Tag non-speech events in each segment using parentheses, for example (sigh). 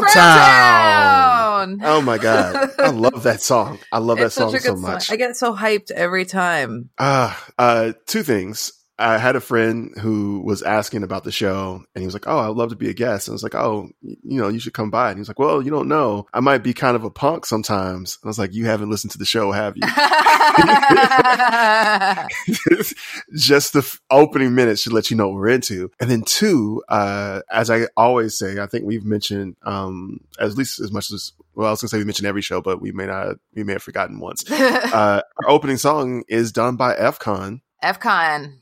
Frown Frown Town. Town. Oh my god, I (laughs) love that song. I love that It's such song so much. I get so hyped every time. Uh, uh, two things. I had a friend who was asking about the show and he was like, Oh, I'd love to be a guest. And I was like, Oh, you know, you should come by. And he was like, Well, you don't know. I might be kind of a punk sometimes. And I was like, You haven't listened to the show, have you? (laughs) (laughs) Just the f- opening minutes should let you know what we're into. And then two, uh, as I always say, I think we've mentioned, um, at least as much as, well, I was gonna say we mentioned every show, but we may not, we may have forgotten once. (laughs) Uh, our opening song is done by FCon. FCon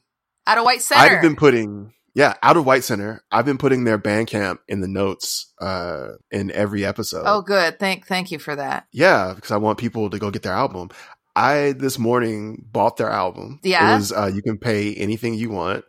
out of White Center. I've been putting yeah out of White Center. I've been putting their Bandcamp in the notes uh, in every episode. oh, good. Thank thank you for that. yeah, because I want people to go get their album. I this morning bought their album. Yeah? it was uh, you can pay anything you want.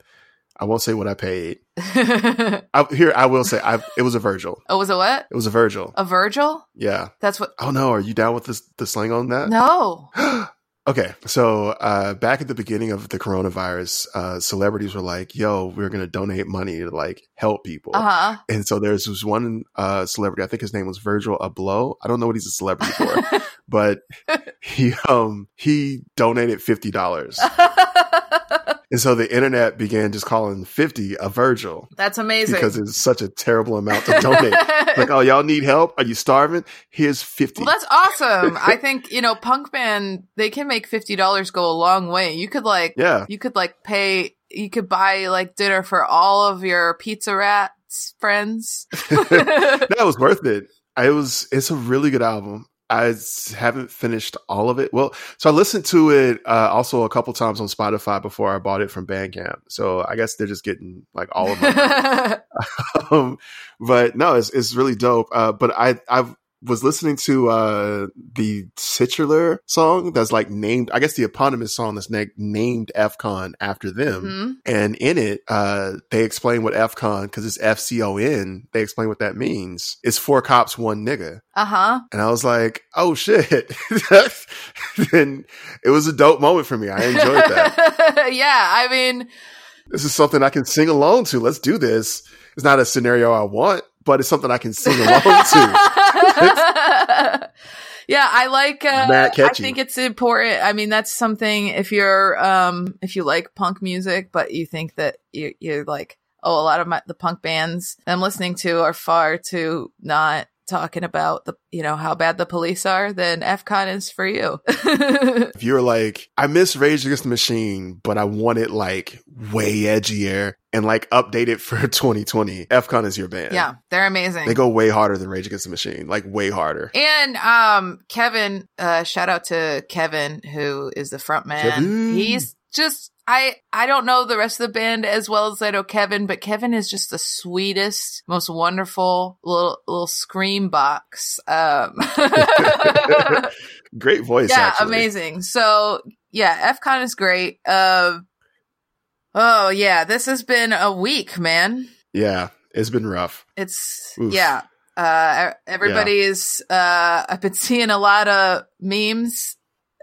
I won't say what I paid. (laughs) I, here I will say I it was a Virgil. Oh, was it what? It was a Virgil. A Virgil? Yeah. That's what. Oh no, are you down with this the slang on that? No. (gasps) (gasps) Okay, so uh, back at the beginning of the coronavirus, uh, celebrities were like, "Yo, we're gonna donate money to like help people." Uh huh. And so there's this one uh, celebrity, I think his name was Virgil Abloh. I don't know what he's a celebrity for, (laughs) but he um he donated fifty dollars, (laughs) and so the internet began just calling fifty a Virgil That's amazing. because it's such a terrible amount to (laughs) donate. like, oh, y'all need help? Are you starving? Here's fifty. Well, that's awesome. I think you know, punk band they can make fifty dollars go a long way. You could like, yeah, you could like pay, you could buy like dinner for all of your pizza rats friends. (laughs) (laughs) that was worth it. It was. It's a really good album. I haven't finished all of it. Well, so I listened to it uh, also a couple times on Spotify before I bought it from Bandcamp. So I guess they're just getting like all of them. (laughs) (laughs) um, but no, it's it's really dope. Uh, but I I was listening to uh, the titular song that's like named. I guess the eponymous song that's na- named FCon after them. Mhm. And in it, uh, they explain what FCon, because it's F C O N, they explain what that means. It's four cops, one nigga. Uh huh. And I was like, oh shit. (laughs) and it was a dope moment for me. I enjoyed that. (laughs) yeah, I mean, this is something I can sing along to. Let's do this. It's not a scenario I want, but it's something I can sing along to. (laughs) yeah, I like. Uh, I think it's important. I mean, that's something if you're um if you like punk music, but you think that you you're like, oh, a lot of my the punk bands I'm listening to are far too not talking about the you know how bad the police are, then FCon is for you. (laughs) If you're like, I miss Rage Against the Machine, but I want it like way edgier and like updated for (laughs) 2020, FCon is your band. yeah, they're amazing. They go way harder than Rage Against the Machine, like way harder. And um Kevin, uh shout out to Kevin who is the front man. Kevin. He's just I I don't know the rest of the band as well as I know Kevin, but Kevin is just the sweetest, most wonderful little little scream box. Um (laughs) Great voice, Yeah, actually. amazing. So yeah, FCon is great. Um Oh yeah, this has been a week, man. Yeah, it's been rough. It's Oof. yeah. Uh everybody is uh I've been (laughs) seeing a lot of memes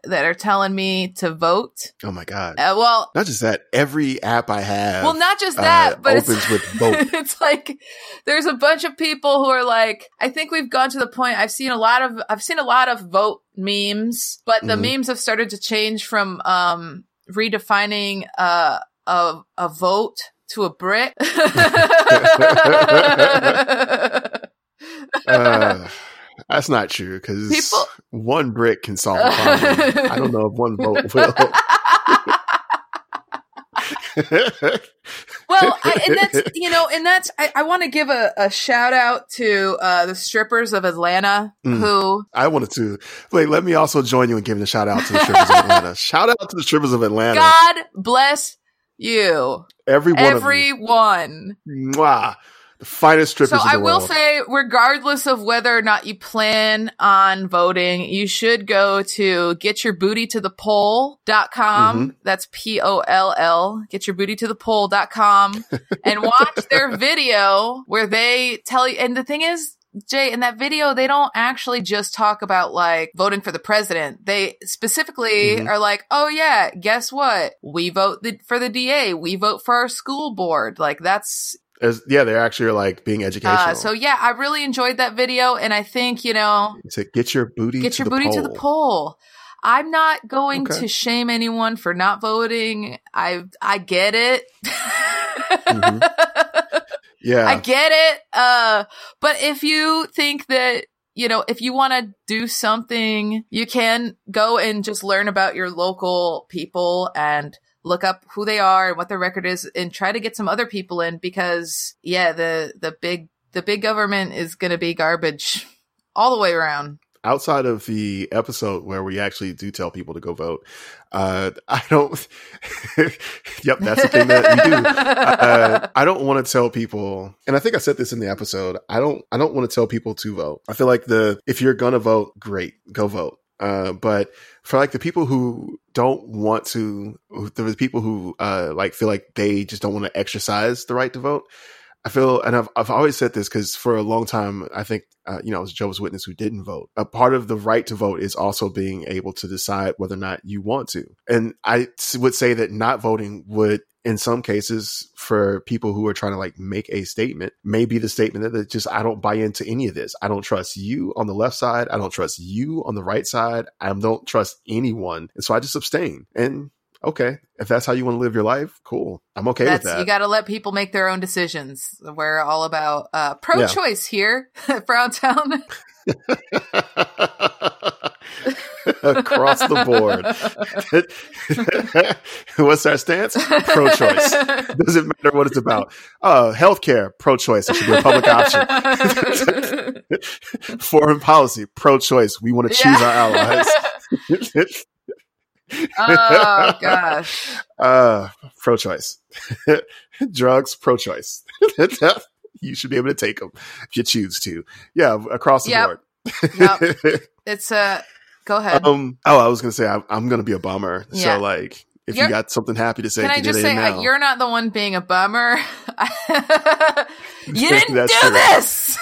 that are telling me to vote. Oh my god! Uh, well, Not just that, every app I have. well, not just uh, that, but opens it's with (laughs) vote. it's like there's a bunch of people who are like, I think we've gone to the point. I've seen a lot of I've seen a lot of vote memes, but the Mhm. memes have started to change from um redefining uh, a a vote to a brick. (laughs) (laughs) Uh, that's not true because People- one brick can solve a problem. I don't know if one vote will. (laughs) Well, I, and that's you know, and that's I, I want to give a, a shout out to uh, the strippers of Atlanta Mm. who I wanted to wait. Let me also join you in giving a shout out to the strippers of Atlanta. (laughs) Shout out to the strippers of Atlanta. God bless you, Every one everyone. you. Mwah. The finest strippers. So I will world. say, regardless of whether or not you plan on voting, you should go to getyourBootyToThePoll.com. Mm-hmm. That's P-O-L-L. GetyourBootyToThePoll.com (laughs) and watch their video where they tell you, and the thing is, Jay, in that video, they don't actually just talk about like voting for the president. They specifically Mhm. are like, oh yeah, guess what? We vote the, for the DA. We vote for our school board. Like that's As, yeah, they're actually like being educational. Uh, so yeah, I really enjoyed that video, and I think you know, said, "Get your booty, get to your the booty pole. to the poll. I'm not going Okay. to shame anyone for not voting. I I get it. (laughs) Mhm. Yeah, I get it. Uh, but if you think that, you know, if you want to do something, you can go and just learn about your local people and look up who they are and what their record is and try to get some other people in because yeah, the, the big, the big government is going to be garbage all the way around. outside of the episode where we actually do tell people to go vote, uh, I don't. (laughs) yep, that's the thing that we do. Uh, I don't want to tell people, and I think I said this in the episode. I don't. I don't want to tell people to vote. I feel like the if you're gonna vote, great, go vote. Uh, but for like the people who don't want to, the people who uh, like feel like they just don't want to exercise the right to vote. I feel, and I've I've always said this because for a long time, I think uh, you know, it was Jehovah's Witness who didn't vote. A part of the right to vote is also being able to decide whether or not you want to. And I would say that not voting would, in some cases, for people who are trying to like make a statement, may be the statement that just I don't buy into any of this. I don't trust you on the left side. I don't trust you on the right side. I don't trust anyone, and so I just abstain. And okay, if that's how you want to live your life, cool. I'm okay That's, with that. you got to let people make their own decisions. We're all about uh, pro-choice here (laughs) at Frown Town. Across the board. (laughs) What's our stance? Pro choice. Doesn't matter what it's about. Uh, healthcare, pro choice. It should be a public option. (laughs) Foreign policy, pro choice. We want to choose our allies. Oh gosh. (laughs) uh, pro choice. (laughs) Drugs, pro choice. (laughs) you should be able to take them if you choose to. Yeah, across the Yep. board. Yep. It's uh go ahead. Um. Oh, I was gonna say I, I'm gonna be a bummer. Yeah. So like, if You're- you got something happy to say, Can I just say uh, you're not the one being a bummer. you didn't do true. this.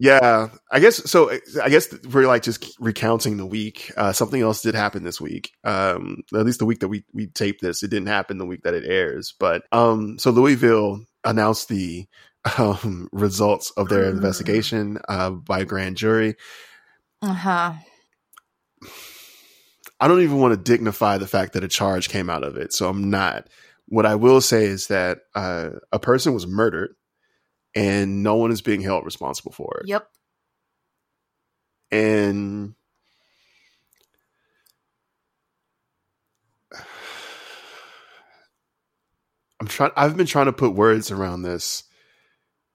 Yeah, I guess so. I guess we're like just recounting the week. Uh, something else did happen this week. Um, at least the week that we we taped this, it didn't happen the week that it airs. But um, so Louisville announced the (laughs) um results of their investigation uh by grand jury. Uh-huh. I don't even want to dignify the fact that a charge came out of it, so I'm not. What I will say is that uh, a person was murdered, and no one is being held responsible for it. Yep. and (sighs) I'm trying I've been trying to put words around this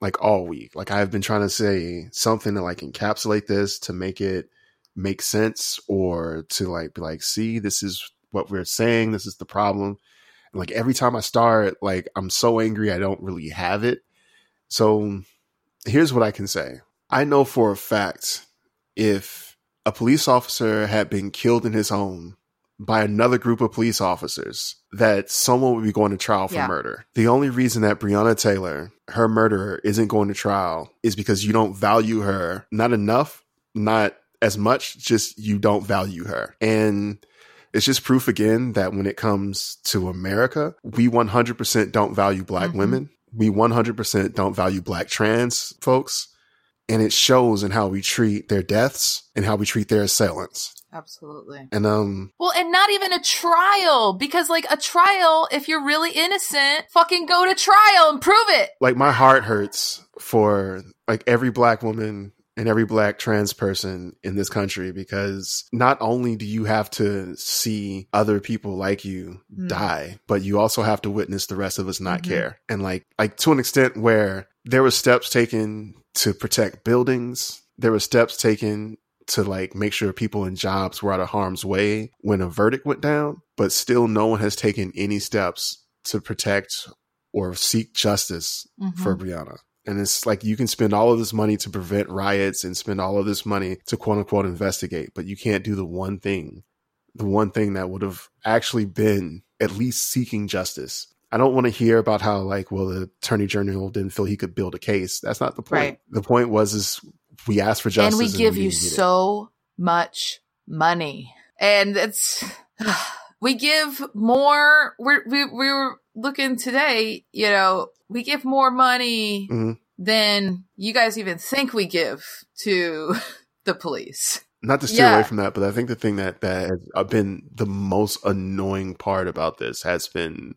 like all week. Like I've been trying to say something to like encapsulate this to make it make sense or to like be like, see, this is what we're saying, this is the problem. And like every time I start, like I'm so angry I don't really have it. So here's what I can say. I know for a fact if a police officer had been killed in his home by another group of police officers, that someone would be going to trial for Yeah. murder. The only reason that Breonna Taylor, her murderer, isn't going to trial is because you don't value her not enough, not as much, just you don't value her. And it's just proof again that when it comes to America, we 100% don't value black Mhm. women. We 100% don't value black trans folks and it shows in how we treat their deaths and how we treat their assailants. Absolutely. And um, Well, and not even a trial because like a trial, if you're really innocent, fucking go to trial and prove it. like my heart hurts for like every black woman and every black trans person in this country because not only do you have to see other people like you Mm. die, but you also have to witness the rest of us not Mhm. care. And like like to an extent where there were steps taken to protect buildings, there were steps taken to like make sure people in jobs were out of harm's way when a verdict went down, but still no one has taken any steps to protect or seek justice Mhm. for Breonna. And it's like you can spend all of this money to prevent riots and spend all of this money to quote unquote investigate, but you can't do the one thing, the one thing that would have actually been at least seeking justice. I don't want to hear about how like, well, the attorney general didn't feel he could build a case. That's not the point. Right. The point was is we asked for justice and we give you didn't get it. so much money. And it's (sighs) we give more. We're, we we were looking today. You know, we give more money Mhm. than you guys even think we give to (laughs) the police. not to steer Yeah. away from that, but I think the thing that that has uh, been the most annoying part about this has been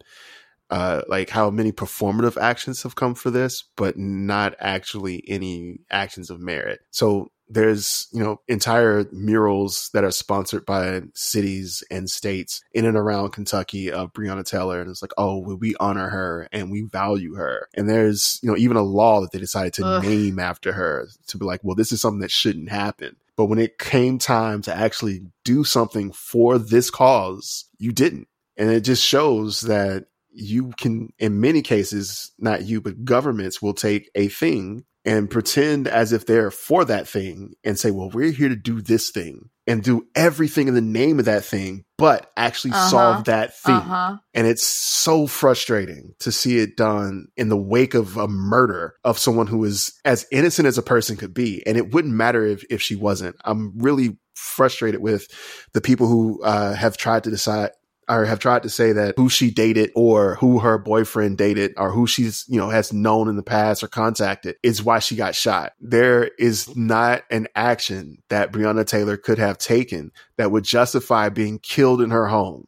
uh like how many performative actions have come for this, but not actually any actions of merit. So there's you know entire murals that are sponsored by cities and states in and around Kentucky of Breonna Taylor, and it's like, oh, well, we honor her and we value her. And there's you know even a law that they decided to Ugh. name after her to be like, well, this is something that shouldn't happen. But when it came time to actually do something for this cause, you didn't. And it just shows that you can, in many cases, not you, but governments will take a thing and pretend as if they're for that thing and say, well, we're here to do this thing and do everything in the name of that thing, but actually Uh-huh. solve that thing. Uh huh. And it's so frustrating to see it done in the wake of a murder of someone who is as innocent as a person could be. And it wouldn't matter if, if she wasn't. I'm really frustrated with the people who uh, have tried to decide or have tried to say that who she dated or who her boyfriend dated or who she's, you know, has known in the past or contacted is why she got shot. There is not an action that Breonna Taylor could have taken that would justify being killed in her home.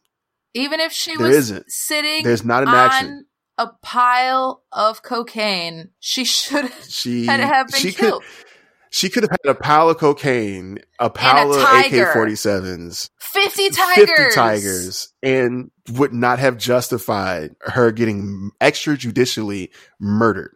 Even if she There was isn't. sitting There's not an on action. a pile of cocaine, she should She (laughs) had have been she killed. could she could have had a pile of cocaine, a pile of. AK forty sevens, Fifty tigers. fifty tigers, and would not have justified her getting extrajudicially murdered.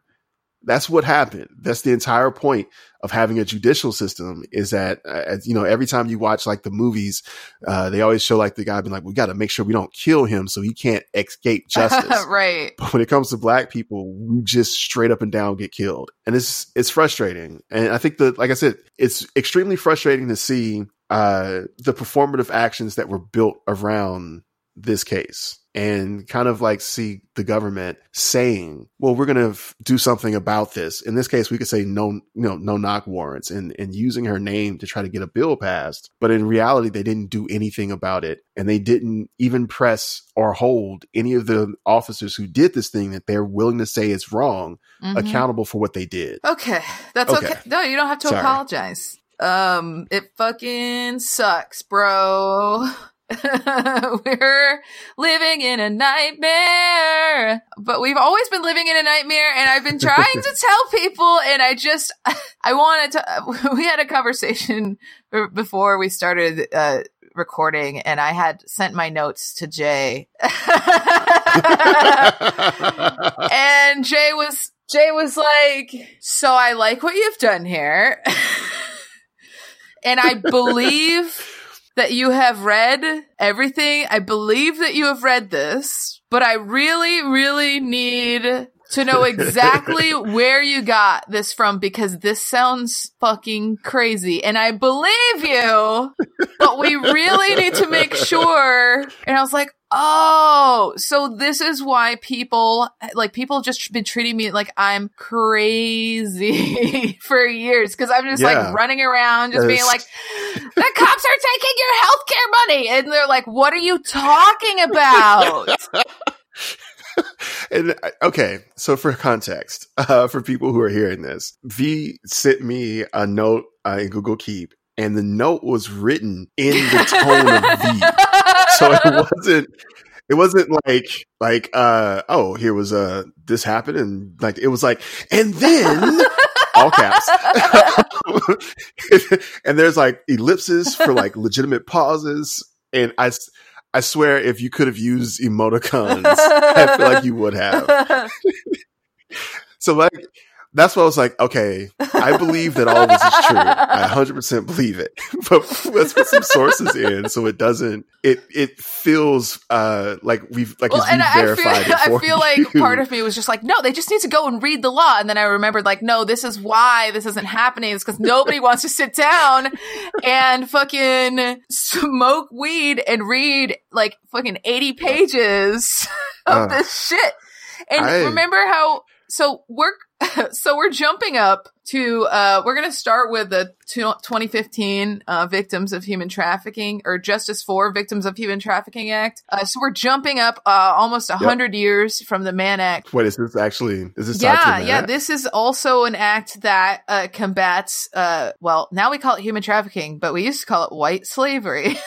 That's what happened. That's the entire point of having a judicial system is that, uh, you know, every time you watch like the movies, uh, they always show like the guy being like, we got to make sure we don't kill him so he can't escape (laughs) justice. right. But when it comes to black people, we just straight up and down get killed. And it's it's frustrating. And I think that like I said, it's extremely frustrating to see uh the performative actions that were built around this case and kind of like see the government saying, well, we're going to f- do something about this. In this case, we could say no, no, no knock warrants and, and using her name to try to get a bill passed. But in reality, they didn't do anything about it. And they didn't even press or hold any of the officers who did this thing that they're willing to say is wrong Mhm. accountable for what they did. Okay, that's okay. Okay. No, you don't have to Sorry. apologize. Um, it fucking sucks, bro. (laughs) (laughs) We're living in a nightmare, but we've always been living in a nightmare. And I've been trying to (laughs) tell people, and I just, (laughs) I wanted to. We had a conversation before we started uh, recording, and I had sent my notes to Jay. and Jay was Jay was like, "So I like what you've done here." and I believe that you have read everything. I believe that you have read this, but I really really need to know (laughs) exactly where you got this from because this sounds fucking crazy and I believe you, but we really need to make sure. And I was like, Oh, so this is why people like people just been treating me like I'm crazy (laughs) for years because I'm just Yeah. like running around just being like, the cops are taking your healthcare money, and they're like, "What are you talking about?" (laughs) and uh, okay, so for context, uh, for people who are hearing this, Vee sent me a note uh, in Google Keep, and the note was written in the tone of Vee. (laughs) (laughs) So it (laughs) wasn't. It wasn't like like uh oh here was uh this happened and like it was like and then all caps (laughs) and there's like ellipses for like legitimate pauses and i i swear if you could have used emoticons I feel like you would have. So like that's why I was like, okay, I believe that all of this is true. I (laughs) 100% believe it. (laughs) But let's put some sources in so it doesn't it it feels uh like we've like well, and I feel, verified it (laughs) I feel like you. part of me was just like, no, they just need to go and read the law. And then I remembered, like, no, this is why this isn't happening. It's because nobody wants to sit down and fucking smoke weed and read like fucking 80 pages of Uh, this shit. And I- remember how so we're (laughs) so we're jumping up to uh we're going to start with the 2015 uh victims of human trafficking or justice for victims of human trafficking act uh so we're jumping up uh almost a 100 years from the mann act What is this actually? Is this yeah, yeah. act? This is also an act that uh, combats. Uh, well, now we call it human trafficking, but we used to call it white slavery.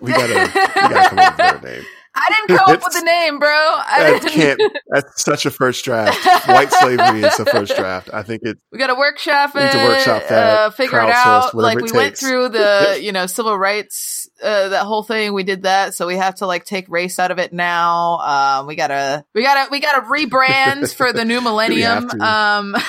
we gotta, we gotta come up with a better (laughs) name. I didn't (laughs) come up with the name, bro. I That didn't. can't. (laughs) That's such a first draft. White slavery is a first draft. I think it. We got to workshop We it. need to workshop that, Uh, figure it out. Like we went through the, you know, civil rights, uh, that whole thing. We did that, so we have to like take race out of it now. Um, we gotta, we gotta, we gotta rebrand for the new (laughs) millennium. Um, (laughs)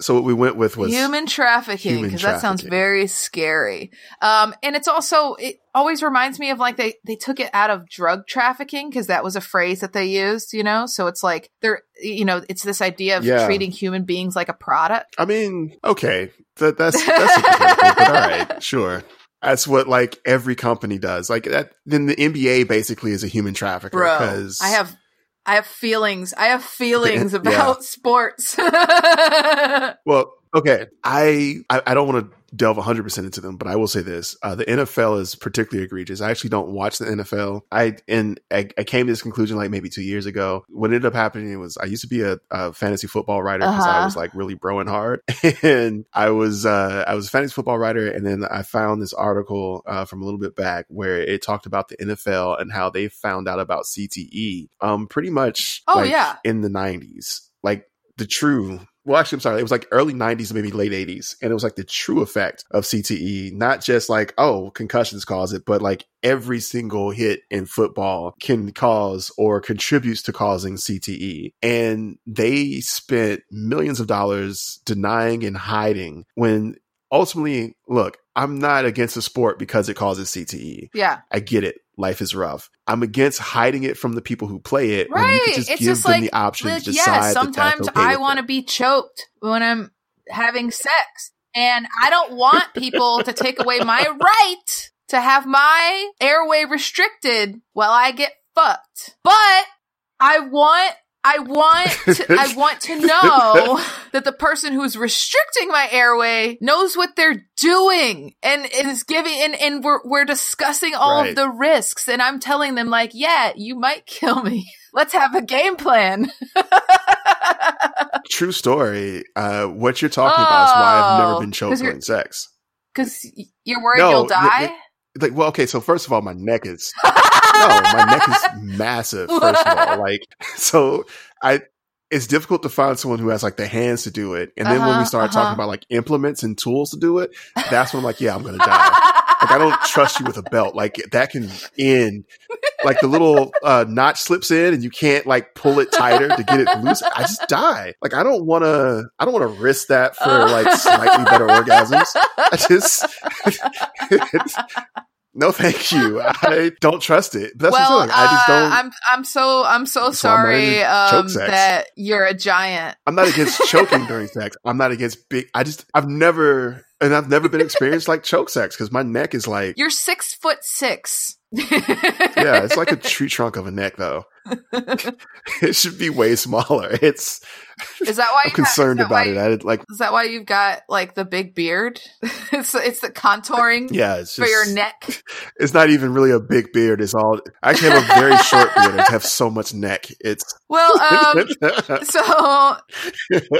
So what we went with was human trafficking because that sounds very scary. Um, and it's also it always reminds me of like they they took it out of drug trafficking because that was a phrase that they used, you know. So it's like they're you know it's this idea of Yeah. treating human beings like a product. I mean, okay, that, that's that's hypocritical, but all right, (laughs) sure. That's what like every company does. Like that. Then the NBA basically is a human trafficker Bro, because I have I have feelings. I have feelings (laughs) about sports. (laughs) Well, okay. I I, I don't want to delve 100% into them, but I will say this. Uh, the NFL is particularly egregious. I actually don't watch the NFL. I and I, I came to this conclusion like maybe two years ago. What ended up happening was I used to be a, a fantasy football writer because I Uh-huh. was like really broing hard. (laughs) and I was uh, I was a fantasy football writer and then I found this article uh, from a little bit back where it talked about the NFL and how they found out about CTE um pretty much Oh, like, yeah. in the 90s. Like the true well actually i'm sorry it was like early 90s maybe late 80s and it was like the true effect of cte not just like oh concussions cause it but like every single hit in football can cause or contributes to causing cte and they spent millions of dollars denying and hiding when ultimately look i'm not against the sport because it causes cte yeah. I get it. Life is rough. I'm against hiding it from the people who play it. when you Right. just it's give just them like, the option like, to decide. yeah, sometimes okay I want to be choked when I'm having sex. And I don't want people to (laughs) take away my right to have my airway restricted while I get fucked. But I want I want to, (laughs) I want to know (laughs) that the person who's restricting my airway knows what they're doing and is giving and, and we're we're discussing all Right. of the risks and I'm telling them like, yeah, you might kill me. (laughs) Let's have a game plan. True story. Uh, what you're talking about is why I've never been 'cause choked during sex. Cause you're worried No, you'll die. Like, well, okay. So first of all, my neck is no, my neck is massive. First of all, like, (laughs) so I. It's difficult to find someone who has like the hands to do it, and then when Uh-huh, we start uh-huh. talking about like implements and tools to do it, that's when I'm like, yeah, I'm gonna die. Like I don't trust you with a belt. Like that can end. Like the little uh, notch slips in, and you can't like pull it tighter to get it loose. I just die. Like I don't want to. I don't want to risk that for like slightly better orgasms. I just. (laughs) no, thank you. I don't trust it. But that's well, what I'm saying. I just uh, don't. I'm, I'm I'm so I'm so So I'm not sorry um, that you're a giant. I'm not against choking during sex. I'm not against big. I just. I've never. And I've never been experienced like choke sex because my neck is like You're six foot six. Yeah, it's like a (laughs) tree trunk of a neck, though. (laughs) it should be way smaller. It's Is that why I'm concerned got, about why- it. I did, like, Is that why you've got like the big beard? (laughs) it's it's the contouring yeah, it's for your neck. it's not even really a big beard. It's all. I actually have a very short beard. I have so much neck. It's Well, um, so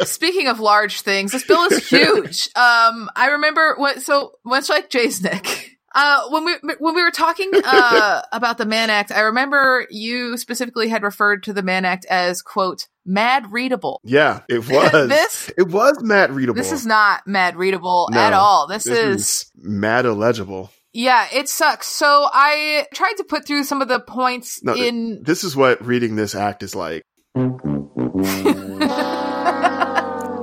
speaking of large things, this bill is huge. Um, I remember what so much like Jay's neck. Uh, when we when we were talking (laughs) uh, about the Mann Act, I remember you specifically had referred to the Mann Act as "quote mad readable." yeah, it (laughs) was. This- it was mad readable. This is not mad readable No, at all. This, This is, mad illegible. yeah, it sucks. So I tried to put through some of the points No, in. This is what reading this act is like.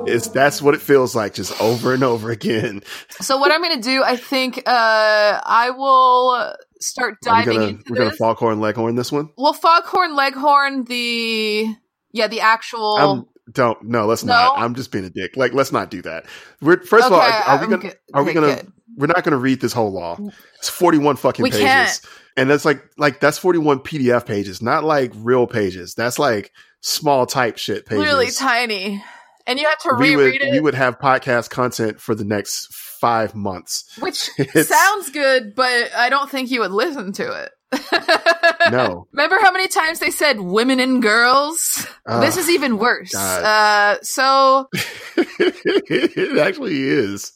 It's that's what it feels like, just over and over again. so what I'm going to do, I think, uh, I will start Are we diving gonna into we're gonna foghorn leghorn this one? Well, Foghorn Leghorn, the yeah, the actual. Um, don't no, let's No? not. I'm just being a dick. Like, let's not do that. We're first of all, Okay, are we gonna good. are we Okay, gonna good. we're not gonna read this whole law. It's 41 fucking We pages. can't. And that's like like that's 41 PDF pages, not like real pages. That's like small type shit pages. Really tiny. And you have to we would reread it. we would have podcast content for the next five months. which (laughs) sounds good, but I don't think you would listen to it. (laughs) No. Remember how many times they said women and girls? this is even worse. Uh, so (laughs) it actually is.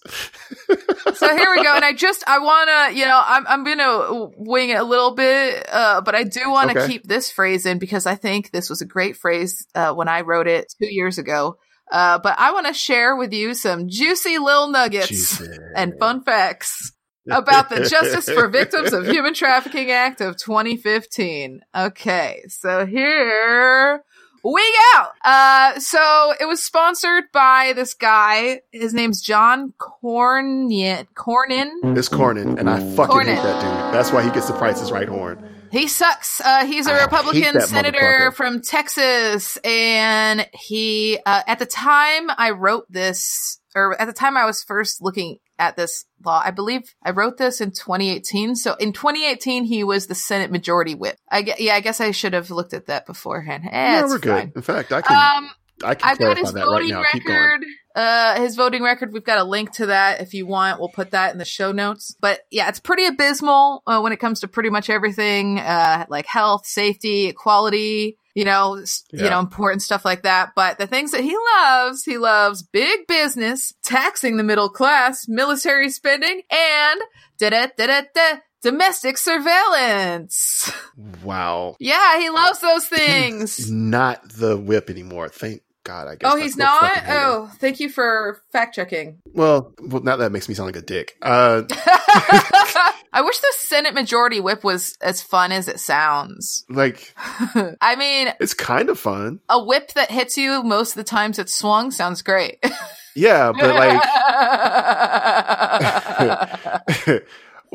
so here we go. And I just I want to, you know, I'm I'm gonna wing it a little bit, uh, but I do want to Okay. keep this phrase in because I think this was a great phrase uh, when I wrote it two years ago. Uh, but I want to share with you some juicy little nuggets Jesus. and fun facts about the Justice for Victims of Human Trafficking Act of 2015. Okay, so here we go. Uh, so it was sponsored by this guy. His name's John Cornyn. Cornyn. It's Cornyn, and I fucking Cornyn. hate that dude. That's why he gets the Price Is Right horn. He sucks. Uh, he's a I Republican senator from Texas, and he, uh, at the time I wrote this, or at the time I was first looking at this law, I believe I wrote this in 2018. So in 2018, he was the Senate Majority Whip. I yeah, I guess I should have looked at that beforehand. Eh, yeah, we're good. fine. In fact, I can Um, I can I've got his that right voting going. record. Uh, his voting record. We've got a link to that if you want. We'll put that in the show notes. But yeah, it's pretty abysmal uh, when it comes to pretty much everything, uh, like health, safety, equality. You know, s- you know, important stuff like that. But the things that he loves, he loves big business, taxing the middle class, military spending, and da da da da da domestic surveillance. Wow. Yeah, he loves those things. He's not the whip anymore. Thank God. I guess. Oh, he's not. fucking hate him. Oh, thank you for fact checking. Well, well, now that makes me sound like a dick. Uh, (laughs) I wish the Senate Majority Whip was as fun as it sounds. like (laughs) I mean, it's kind of fun. a whip that hits you most of the times it's swung sounds great. Yeah, but like (laughs)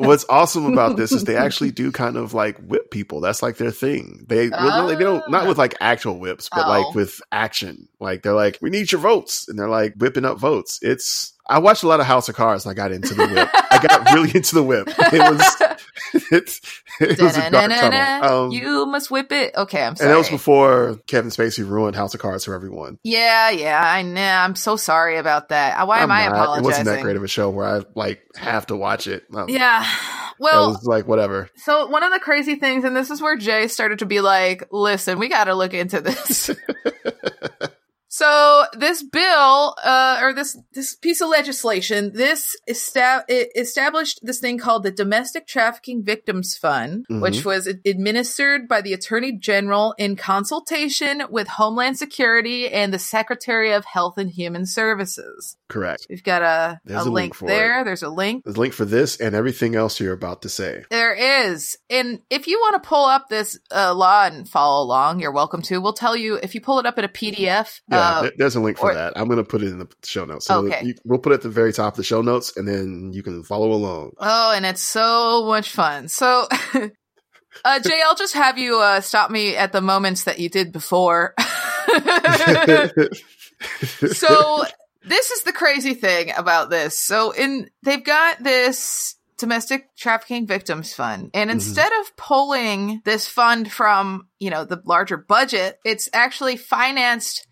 what's awesome about this is they (laughs) actually do kind of like whip people. That's like their thing. They well, they don't not with like actual whips, but Oh. like with action. Like they're like, we need your votes, and they're like whipping up votes. It's I watched a lot of House of Cards, and I got into the whip. I got really (laughs) into the whip. It was (laughs) it's it was a dark tunnel. Um, you must whip it. Okay, I'm sorry. and that was before Kevin Spacey ruined House of Cards for everyone. yeah, yeah, I know. I'm so sorry about that. Why am I'm I not. apologizing? It wasn't that great of a show where I like have to watch it. Um, yeah. it Well, was like whatever. So one of the crazy things, and this is where Jay started to be like, "Listen, we got to look into this." (laughs) so this bill, uh, or this this piece of legislation, this esta- established this thing called the Domestic Trafficking Victims Fund, Mhm. which was administered by the Attorney General in consultation with Homeland Security and the Secretary of Health and Human Services. Correct. We've got a, a a link link for there. There's a link. There's a link for this and everything else you're about to say. There is. And if you want to pull up this uh, law and follow along, you're welcome to. We'll tell you if you pull it up in a PDF. Yeah, uh, there's a link for or- that. I'm going to put it in the show notes. So Okay. you, we'll put it at the very top of the show notes, and then you can follow along. oh, and it's so much fun. So, (laughs) uh, Jay, I'll just have you uh, stop me at the moments that you did before. (laughs) (laughs) so this is the crazy thing about this. So in they've got this domestic trafficking victims fund and mm-hmm. instead of pulling this fund from, you know, the larger budget, it's actually financed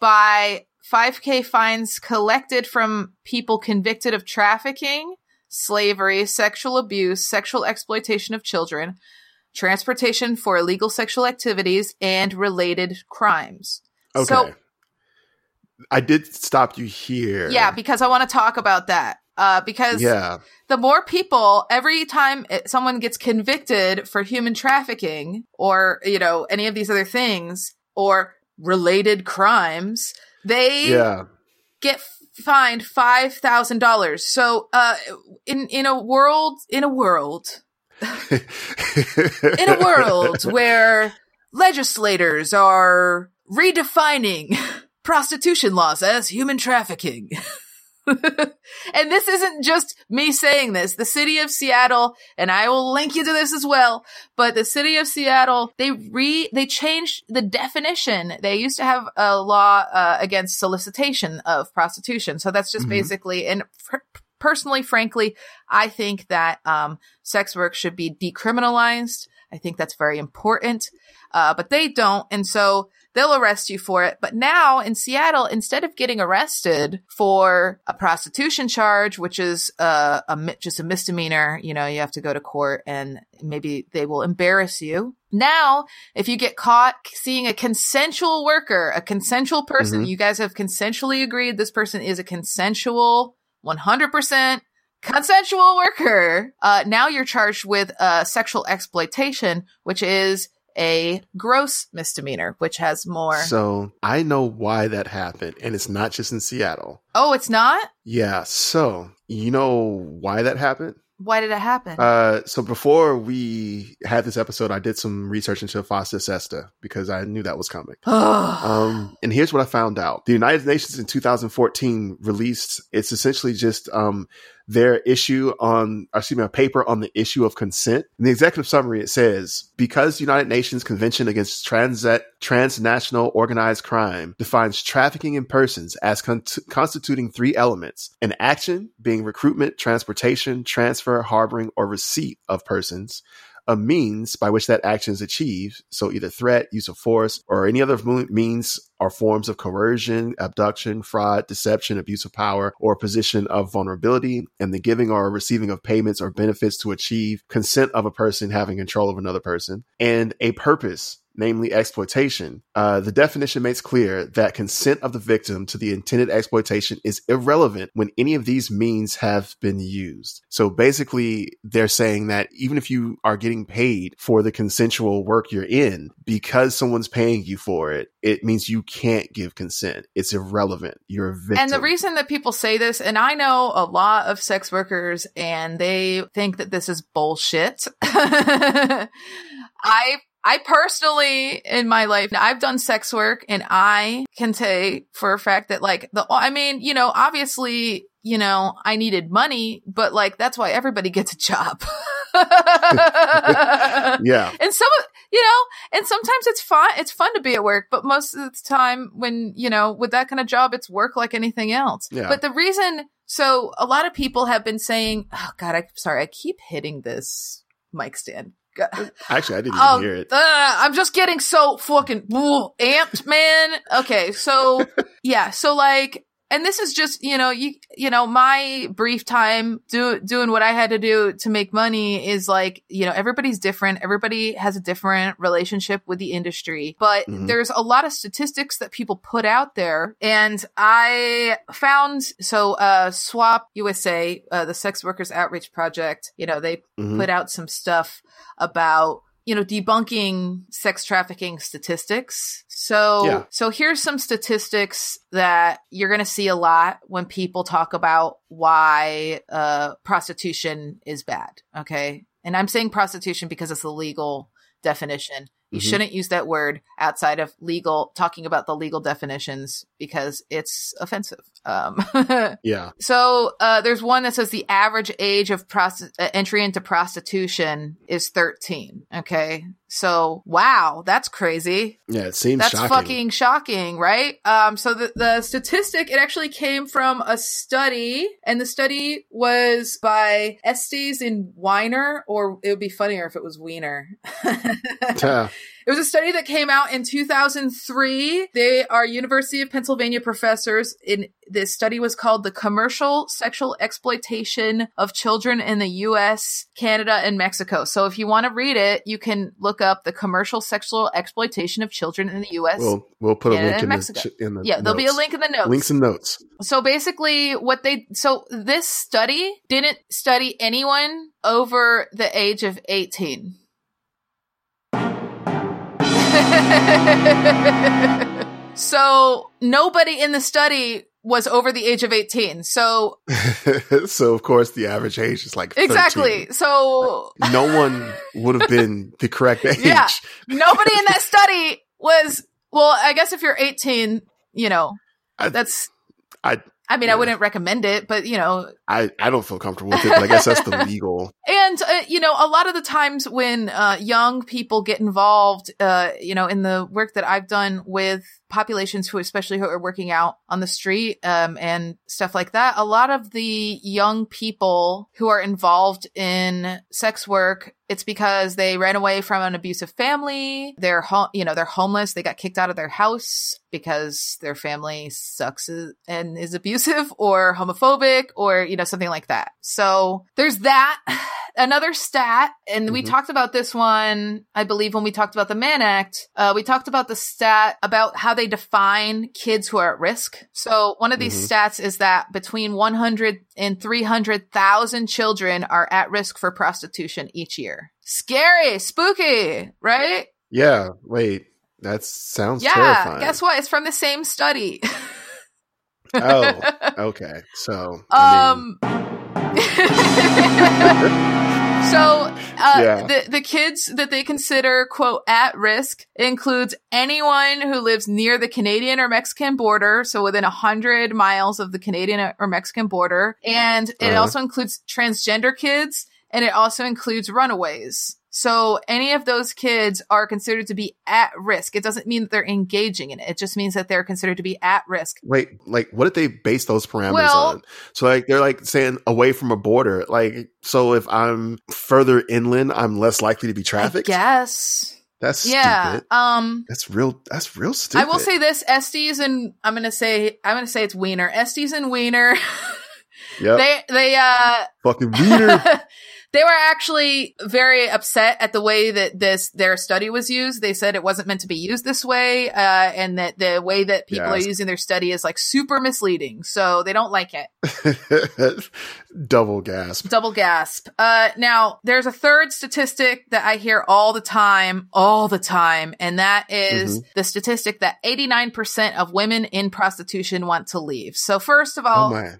by 5k fines collected from people convicted of trafficking, slavery, sexual abuse, sexual exploitation of children, transportation for illegal sexual activities and related crimes. okay. So I did stop you here. Yeah, because I want to talk about that. Uh, because yeah. the more people, every time someone gets convicted for human trafficking or, you know, any of these other things or related crimes, they Yeah. get fined $5,000. So, uh, in, in a world, in a world, (laughs) in a world where legislators are redefining prostitution laws as human trafficking. (laughs) and this isn't just me saying this. The city of Seattle, and I will link you to this as well, but the city of Seattle, they re, they changed the definition. They used to have a law uh, against solicitation of prostitution. So that's just Mhm. basically, and per- personally, frankly, I think that um, sex work should be decriminalized. I think that's very important. Uh, but they don't. And so they'll arrest you for it. But now in Seattle, instead of getting arrested for a prostitution charge, which is a, a just a misdemeanor, you know, you have to go to court and maybe they will embarrass you. Now, if you get caught seeing a consensual worker, a consensual person, Mhm. you guys have consensually agreed this person is a consensual 100% consensual worker. Uh, now you're charged with uh, sexual exploitation, which is a gross misdemeanor, which has more. So I know why that happened, and it's not just in Seattle. oh, it's not? Yeah. So you know why that happened? Why did it happen? Uh, so before we had this episode, I did some research into FOSTA SESTA because I knew that was coming. (sighs) Um, and here's what I found out. The United Nations in 2014 released, it's essentially just, um, their issue on, or excuse me, a paper on the issue of consent. In the executive summary, it says, because United Nations Convention Against Trans- Transnational Organized Crime defines trafficking in persons as con- constituting three elements, an action being recruitment, transportation, transfer, harboring, or receipt of persons, a means by which that action is achieved. So either threat, use of force, or any other means are forms of coercion, abduction, fraud, deception, abuse of power, or position of vulnerability, and the giving or receiving of payments or benefits to achieve consent of a person having control of another person, and a purpose namely exploitation. Uh, the definition makes clear that consent of the victim to the intended exploitation is irrelevant when any of these means have been used. So basically, they're saying that even if you are getting paid for the consensual work you're in, because someone's paying you for it, it means you can't give consent. It's irrelevant. You're a victim. And the reason that people say this, and I know a lot of sex workers and they think that this is bullshit. (laughs) I I personally in my life I've done sex work and I can say for a fact that like the I mean, you know, obviously, you know, I needed money, but like that's why everybody gets a job. (laughs) yeah. And some, you know, and sometimes it's fun. It's fun to be at work, but most of the time, when you know, with that kind of job, it's work like anything else. Yeah. But the reason, so a lot of people have been saying, "Oh God, I'm sorry, I keep hitting this mic stand." (laughs) Actually, I didn't even Oh, hear it. uh, I'm just getting so fucking amped, man. Okay, so (laughs) yeah, so like, and this is just you know you you know my brief time do, doing what I had to do to make money is like you know everybody's different. Everybody has a different relationship with the industry, but Mhm. there's a lot of statistics that people put out there, and I found so uh SWOP USA, uh, the Sex Workers Outreach Project, you know they Mhm. put out some stuff about you know debunking sex trafficking statistics so Yeah. so here's some statistics that you're going to see a lot when people talk about why uh prostitution is bad okay and i'm saying prostitution because it's the legal definition you Mhm. shouldn't use that word outside of legal talking about the legal definitions because it's offensive um (laughs) Yeah. So uh, there's one that says the average age of prosti- uh, entry into prostitution is 13. Okay, so wow, that's crazy. Yeah. It seems That's shocking. fucking shocking, right? Um, so the, the statistic, it actually came from a study, and the study was by Estes and Weiner, or it would be funnier if it was Wiener. (laughs) Yeah. It was a study that came out in 2003. They are University of Pennsylvania professors. In this study was called "The Commercial Sexual Exploitation of Children in the U.S., Canada, and Mexico." So, if you want to read it, you can look up the commercial sexual exploitation of children in the U.S. We'll we'll put a link in Mexico. the, in the yeah, there'll be a link in the notes. Links and notes. So basically, what they so this study didn't study anyone over the age of eighteen. (laughs) so nobody in the study was over the age of 18. So (laughs) so of course the average age is like 13. exactly. So (laughs) No one would have been the correct age. Yeah. nobody in that study was well, I guess if you're 18, you know, I- that's I- I mean, I wouldn't recommend it, but you know, I, I don't feel comfortable with it, but I guess that's the (laughs) legal. And uh, you know, a lot of the times when uh, young people get involved, uh, you know, in the work that I've done with populations who, especially who are working out on the street um, and stuff like that, a lot of the young people who are involved in sex work It's because they ran away from an abusive family. They're ho- you know, they're homeless. They got kicked out of their house because their family sucks and is abusive (laughs) or homophobic or you know something like that. So there's that. (sighs) Another stat, and mm-hmm. we talked about this one, I believe, when we talked about the Mann Act. Uh, we talked about the stat about how they define kids who are at risk. So one of these mm-hmm. stats is that between 100 and 300,000 children are at risk for prostitution each year. Scary, spooky, right? Yeah. Wait, that sounds yeah, terrifying. Guess what? It's from the same study. oh, (laughs) okay. So, um, (laughs) so uh, yeah. the the kids that they consider quote at risk includes anyone who lives near the Canadian or Mexican border, so within a hundred miles of the Canadian or Mexican border, and it uh-huh. also includes transgender kids, and it also includes runaways. So any of those kids are considered to be at risk. It doesn't mean that they're engaging in it. It just means that they're considered to be at risk. Wait, like what did they base those parameters well, on? So like they're like saying away from a border. Like so if I'm further inland, I'm less likely to be trafficked. Yes. That's yeah. Stupid. Um, that's real. That's real stupid. I will say this: Estes and I'm gonna say I'm gonna say it's Wiener. Estes and Wiener. (laughs) Yeah. They they uh fucking Wiener. (laughs) They were actually very upset at the way that this their study was used. They said it wasn't meant to be used this way, uh, and that the way that people yes. are using their study is like super misleading. So they don't like it. (laughs) Double gasp. Double gasp. Uh, now there's a third statistic that I hear all the time, all the time, and that is mm-hmm. the statistic that 89% of women in prostitution want to leave. So first of all, oh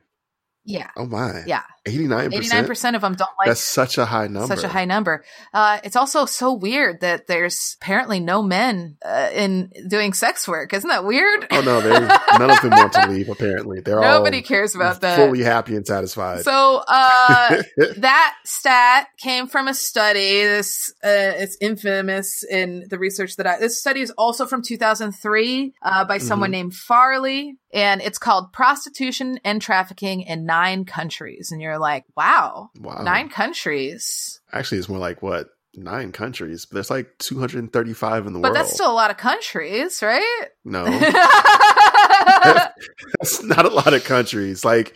yeah. Oh my. Yeah. 89%. 89% of them don't like That's such a high number. Such a high number. Uh, it's also so weird that there's apparently no men uh, in doing sex work. Isn't that weird? Oh no, none of them want to leave apparently. They're Nobody cares about that. Fully happy and satisfied. So, uh, (laughs) that stat came from a study. This, uh, it's infamous in the research that I, this study is also from 2003, uh, by someone mm-hmm. named Farley and it's called prostitution and trafficking in nine countries and you're like wow, wow. nine countries actually it's more like what nine countries but there's like 235 in the but world but that's still a lot of countries right no (laughs) (laughs) that's not a lot of countries like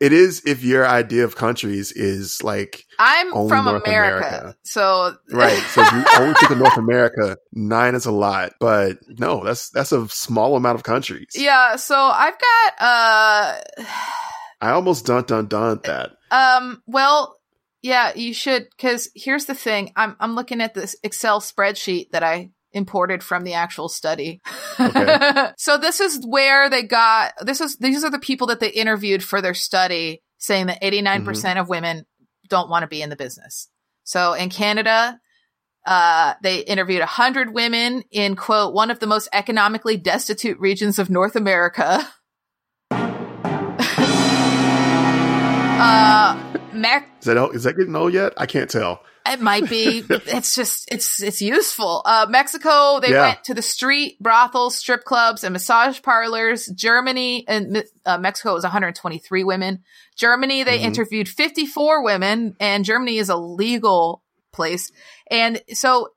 it is if your idea of countries is like I'm from North America, America, so (laughs) right. So if you only think of North America, nine is a lot, but no, that's that's a small amount of countries. Yeah. So I've got uh, I almost dun dun dun that. Um. Well, yeah, you should because here's the thing. I'm I'm looking at this Excel spreadsheet that I imported from the actual study. Okay. (laughs) so this is where they got this is these are the people that they interviewed for their study saying that 89 mm-hmm. percent of women don't want to be in the business. So in Canada, uh, they interviewed 100 women in quote one of the most economically destitute regions of North America. (laughs) Mac- is that is that getting old yet? I can't tell. It might be. (laughs) it's just it's it's useful. Uh, Mexico, they yeah. went to the street brothels, strip clubs, and massage parlors. Germany and uh, Mexico was 123 women. Germany, they mm-hmm. interviewed 54 women, and Germany is a legal place, and so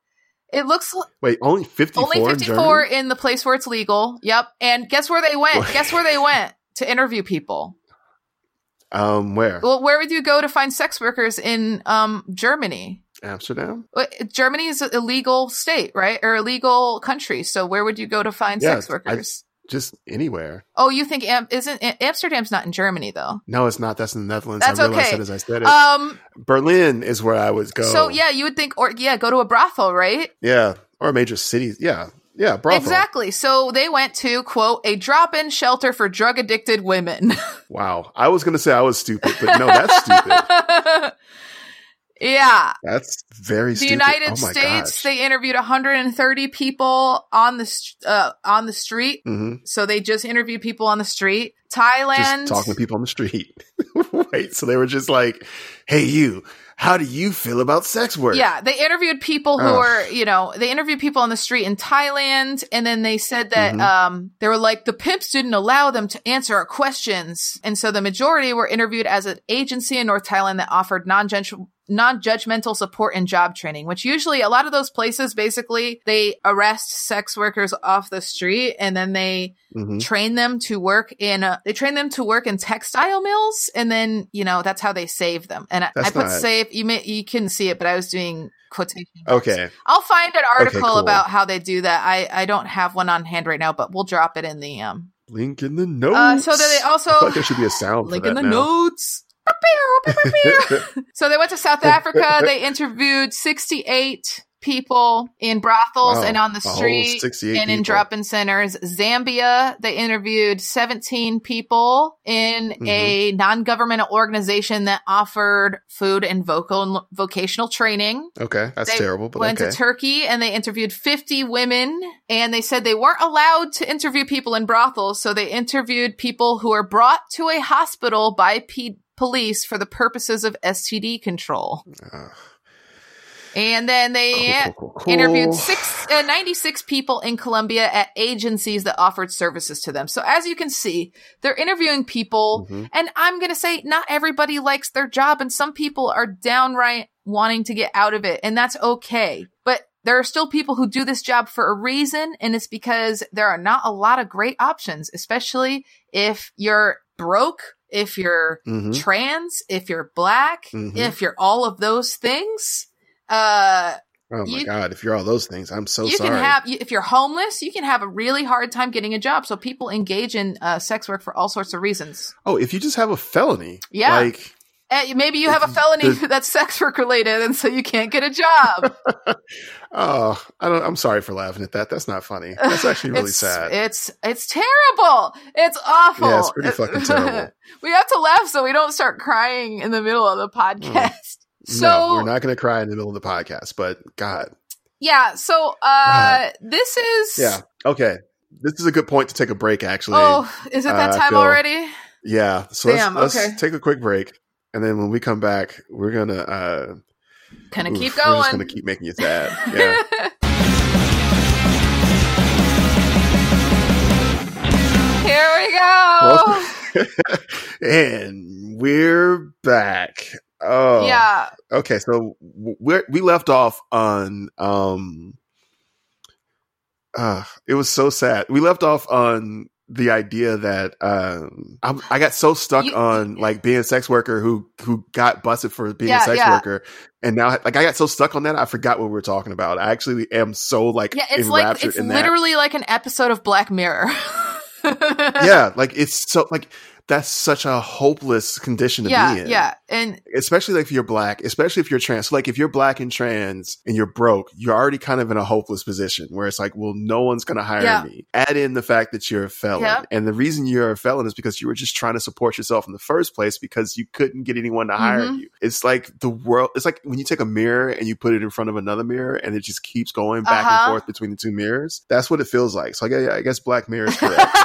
it looks wait only 54 only 54 in, in the place where it's legal. Yep, and guess where they went? guess where they went to interview people? Um, where? Well, where would you go to find sex workers in um Germany? Amsterdam. Germany is a legal state, right, or a legal country. So where would you go to find sex workers? I, just anywhere. Oh, you think Am- isn't Amsterdam's not in Germany though? No, it's not. That's in the Netherlands. That's I okay. That as I said it. Um, Berlin is where I would go. So yeah, you would think, or yeah, go to a brothel, right? Yeah, or a major city. Yeah, yeah, brothel. Exactly. So they went to quote a drop-in shelter for drug addicted women. (laughs) wow. I was going to say I was stupid, but no, that's stupid. (laughs) yeah. That's very the stupid. United oh States gosh. they interviewed 130 people on the uh, on the street. Mm-hmm. So they just interviewed people on the street. Thailand just talking to people on the street. (laughs) Wait, so they were just like, "Hey you, how do you feel about sex work? Yeah, they interviewed people who were, you know, they interviewed people on the street in Thailand, and then they said that Mhm. um, they were like the pimps didn't allow them to answer our questions, and so the majority were interviewed as an agency in North Thailand that offered non-judgmental non-judgmental support and job training which usually a lot of those places basically they arrest sex workers off the street and then they Mhm. train them to work in uh, they train them to work in textile mills and then you know that's how they save them and I, I put not- save you may you couldn't see it but i was doing quotation marks. Okay. i'll find an article cool. about how they do that i i don't have one on hand right now but we'll drop it in the um Link in the notes. uh so that they also I feel like there should be a sound link in the now. notes so they went to South Africa. They interviewed 68 people in brothels Wow. and on the street 68 and in drop-in centers. Zambia, they interviewed 17 people in Mm-hmm. a non-governmental organization that offered food and vocal vocational training Okay, that's They terrible, but went okay. to Turkey and they interviewed 50 women and they said they weren't allowed to interview people in brothels. So they interviewed people who were brought to a hospital by P- police for the purposes of STD control. Ugh. And then they Cool, cool, cool, interviewed six, uh, 96 people in Colombia at agencies that offered services to them. So as you can see, they're interviewing people Mhm. and I'm going to say not everybody likes their job and some people are downright wanting to get out of it and that's okay. But there are still people who do this job for a reason and it's because there are not a lot of great options, especially if you're broke, if you're Mhm. trans, if you're black, Mhm. if you're all of those things. Uh, Oh my you- god! If you're all those things, I'm so you sorry. can have if you're homeless, you can have a really hard time getting a job. So people engage in uh, sex work for all sorts of reasons. oh, if you just have a felony, Yeah. like Uh, maybe you have a felony (laughs) that's sex work related, and so you can't get a job. (laughs) oh, I don't. I'm sorry for laughing at that. That's not funny. That's actually (laughs) really it's, sad. It's it's terrible. It's awful. Yeah, it's pretty fucking terrible. we have to laugh so we don't start crying in the middle of the podcast. So no, we're not going to cry in the middle of the podcast. But God, yeah, so uh, this is yeah, okay. This is a good point to take a break. Actually, Oh, is it that Uh, time already? yeah. So Damn, let's, okay. let's take a quick break, and then when we come back, we're gonna uh, Gonna oof, keep We're going. just gonna keep making you sad. Yeah. (laughs) Here we go. (laughs) and we're back. Oh, Yeah. Okay, so we we left off on um, uh, it was so sad. We left off on the idea that um, I, I got so stuck You- on like being a sex worker who who got busted for being Yeah, a sex yeah. worker, and now like I got so stuck on that I forgot what we were talking about. I actually am so like Yeah, it's like it's in that. literally like an episode of Black Mirror. (laughs) yeah, like it's so like that's such a hopeless condition to yeah, be in. yeah. And especially like if you're black, especially if you're trans. So like if you're black and trans and you're broke, you're already kind of in a hopeless position where it's like, well, no one's going to hire Yeah. me. Add in the fact that you're a felon. Yeah. And the reason you're a felon is because you were just trying to support yourself in the first place because you couldn't get anyone to hire Mhm. you. It's like the world, it's like when you take a mirror and you put it in front of another mirror and it just keeps going back Uh-huh. and forth between the two mirrors. That's what it feels like. So I guess, I guess Black Mirror is (laughs) correct.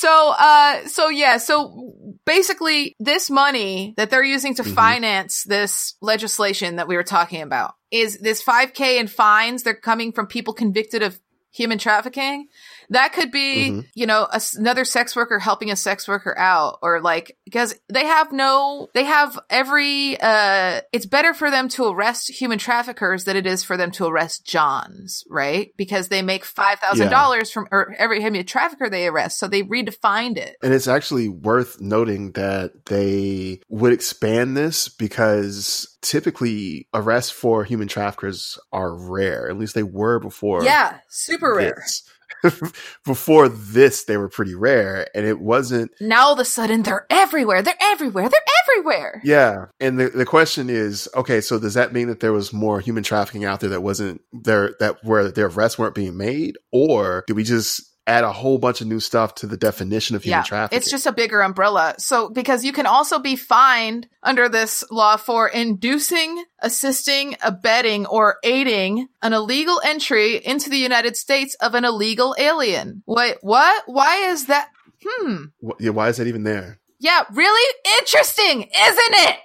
So uh so yeah so basically this money that they're using to Mhm. finance this legislation that we were talking about is this 5k in fines they're coming from people convicted of human trafficking that could be Mhm. you know a another sex worker helping a sex worker out or like because they have no they have every uh it's better for them to arrest human traffickers than it is for them to arrest johns right because they make $5000 from or every human trafficker they arrest so they redefined it And it's actually worth noting that they would expand this because typically arrests for human traffickers are rare. At least they were before. yeah super rare this. (laughs) before this, they were pretty rare, and it wasn't. now all of a sudden they're everywhere. They're everywhere. They're everywhere. Yeah, and the the question is, okay, so does that mean that there was more human trafficking out there that wasn't there that where their arrests weren't being made, or do we just add a whole bunch of new stuff to the definition of human yeah, trafficking? it's just a bigger umbrella. So, because you can also be fined under this law for inducing, assisting, abetting, or aiding an illegal entry into the United States of an illegal alien. Wait, what? Why is that? Hmm. Yeah, why is that even there? Yeah, really interesting, isn't it?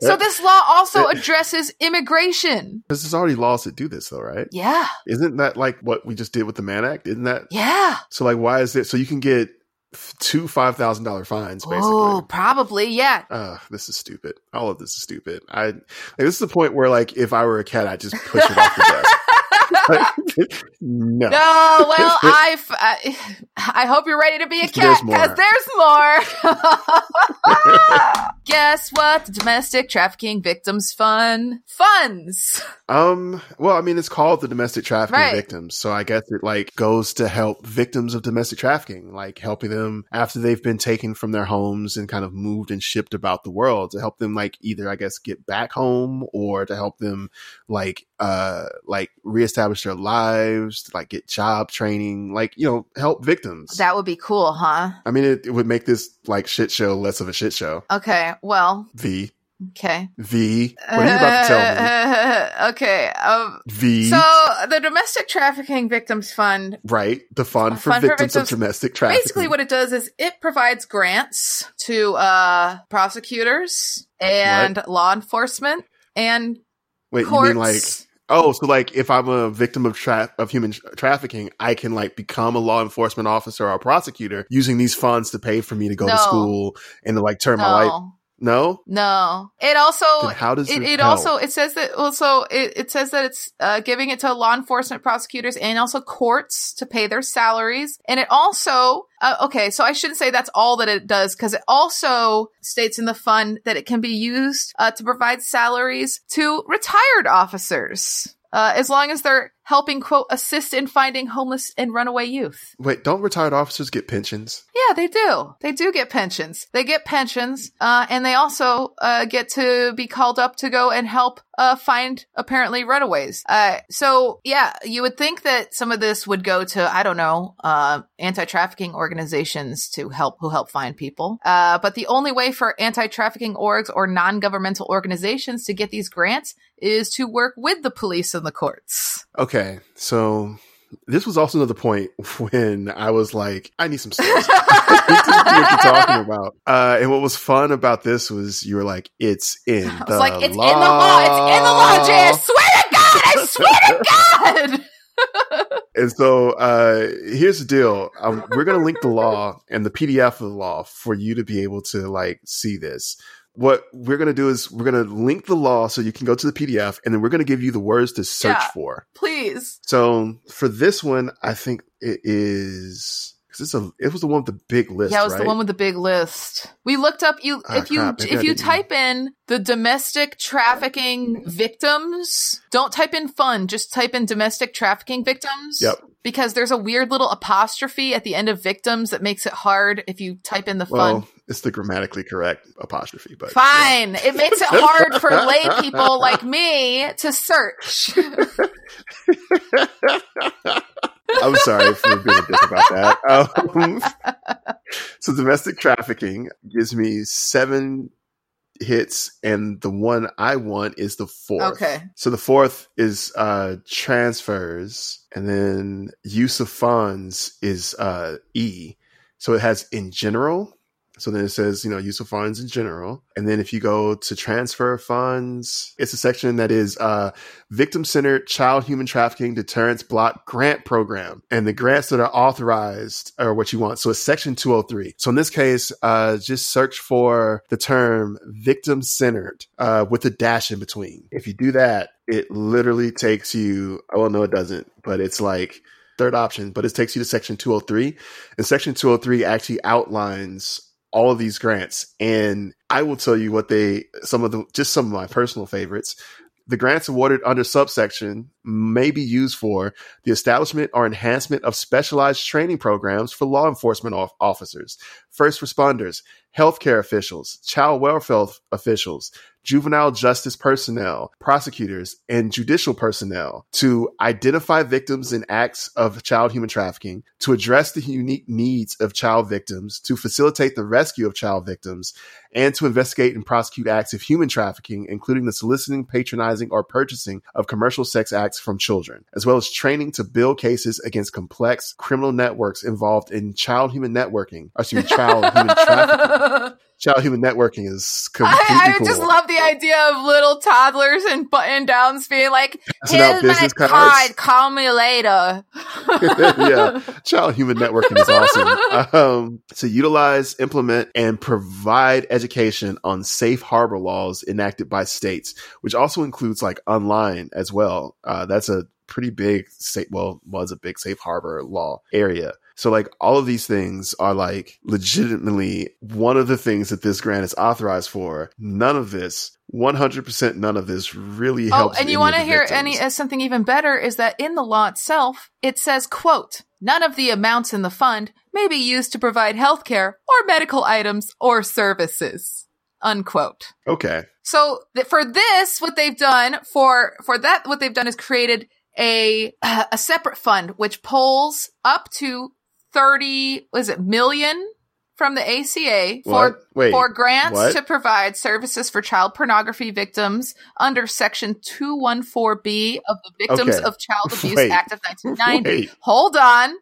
(laughs) so this law also (laughs) addresses immigration. This is already laws that do this, though, right? Yeah. Isn't that like what we just did with the Mann Act? Isn't that? Yeah. So, like, why is it so you can get two five thousand dollar fines basically? Oh, probably. Yeah. Uh, this is stupid. All of this is stupid. I like, this is the point where like if I were a cat, I'd just push it off the desk. (laughs) No. No, well, (laughs) I hope you're ready to be a cat because there's more. (laughs) Guess what? The Domestic Trafficking Victims Fund funds. Um. Well, I mean, it's called the domestic trafficking Right. victims, so I guess it like goes to help victims of domestic trafficking, like helping them after they've been taken from their homes and kind of moved and shipped about the world to help them like either I guess get back home or to help them like uh like reestablish their lives, to, like get job training, like you know help victims. That would be cool, huh? I mean, it, it would make this like shit show less of a shit show. Okay, well, Vee okay. Vee. What are you about to tell me? (laughs) okay. Um, Vee. so the Domestic Trafficking Victims Fund right, the fund for Fund for victims of domestic trafficking. basically what it does is it provides grants to uh prosecutors and law enforcement and Wait, courts. you mean like oh, so like if I'm a victim of tra- of human tra- trafficking, I can like become a law enforcement officer or a prosecutor using these funds to pay for me to go No. to school and to like turn my life. No, No. It also then how does it, it, it also it says that also it, it says that it's uh, giving it to law enforcement prosecutors and also courts to pay their salaries. And it also uh, okay so i shouldn't say that's all that it does because it also states in the fund that it can be used uh, to provide salaries to retired officers uh, as long as they're helping quote assist in finding homeless and runaway youth Wait, don't retired officers get pensions? yeah, they do. They do get pensions. They get pensions, uh, and they also uh, get to be called up to go and help uh, find apparently runaways. Uh, so yeah, you would think that some of this would go to I don't know uh, anti-trafficking organizations to help who help find people. Uh, but the only way for anti-trafficking orgs or non-governmental organizations to get these grants is to work with the police and the courts. Okay, so this was also another point (laughs) when I was like, I need some stories. (laughs) what you're talking about. Uh, and what was fun about this was you were like, it's in I the was like, it's law. in the law. It's in the law, Jay. I swear to God. I swear to God. (laughs) And so uh, here's the deal: um, we're going to link the law and the PDF of the law for you to be able to like see this. What we're going to do is we're going to link the law so you can go to the PDF, and then we're going to give you the words to search Yeah. for. Please. So for this one, I think it is because it's a it was the one with the big list. yeah, it was right? the one with the big list. We looked up you Ah, if you crap, I if you type in the domestic trafficking victims, don't type in fun, just type in domestic trafficking victims. Yep. Because there's a weird little apostrophe at the end of victims that makes it hard if you type in the fun. well, it's the grammatically correct apostrophe, but Fine. It makes it hard for lay people (laughs) like me to search. (laughs) I'm sorry for being a dick about that. (laughs) Um, so domestic trafficking gives me seven hits, and the one I want is the fourth. Okay. So the fourth is uh, transfers, and then use of funds is uh, E. So it has in general. So then it says, you know, use of funds in general. And then if you go to transfer funds, it's a section that is uh, victim centered child human trafficking deterrence block grant program. And the grants that are authorized are what you want. So it's section 203. So in this case, uh, just search for the term victim centered uh, with a dash in between. If you do that, it literally takes you, oh, well, no, it doesn't, but it's like, Third option, but it takes you to section 203. And section 203 actually outlines all of these grants. And I will tell you what they, some of them, just some of my personal favorites. The grants awarded under subsection may be used for the establishment or enhancement of specialized training programs for law enforcement of- officers, first responders, healthcare officials, child welfare officials, juvenile justice personnel, prosecutors, and judicial personnel to identify victims in acts of child human trafficking, to address the unique needs of child victims, to facilitate the rescue of child victims, and to investigate and prosecute acts of human trafficking, including the soliciting, patronizing, or purchasing of commercial sex acts from children, as well as training to build cases against complex criminal networks involved in child human networking, or excuse me, child human (laughs) trafficking. (laughs) Child human networking is completely I, I cool. just love the idea of little toddlers and button downs being like, "Here's my business card. Call me later." (laughs) yeah, (laughs) child human networking is awesome. Um, to utilize, implement, and provide education on safe harbor laws enacted by states, which also includes like online as well. Uh, that's a pretty big state. Well, was a big safe harbor law area. So like all of these things are like legitimately one of the things that this grant is authorized for. None of this, 100% none of this really helps. Oh, helps. and you want to hear victims. any uh, something even better is that in the law itself, it says, "quote None of the amounts in the fund may be used to provide healthcare or medical items or services." Unquote. Okay. So th- for this, what they've done for for that, what they've done is created a a separate fund which pulls up to thirty was it million from the ACA for for grants what? to provide services for child pornography victims under Section 214B of the Victims Okay. of Child (laughs) Abuse Wait. Act of 1990. Wait. Hold on.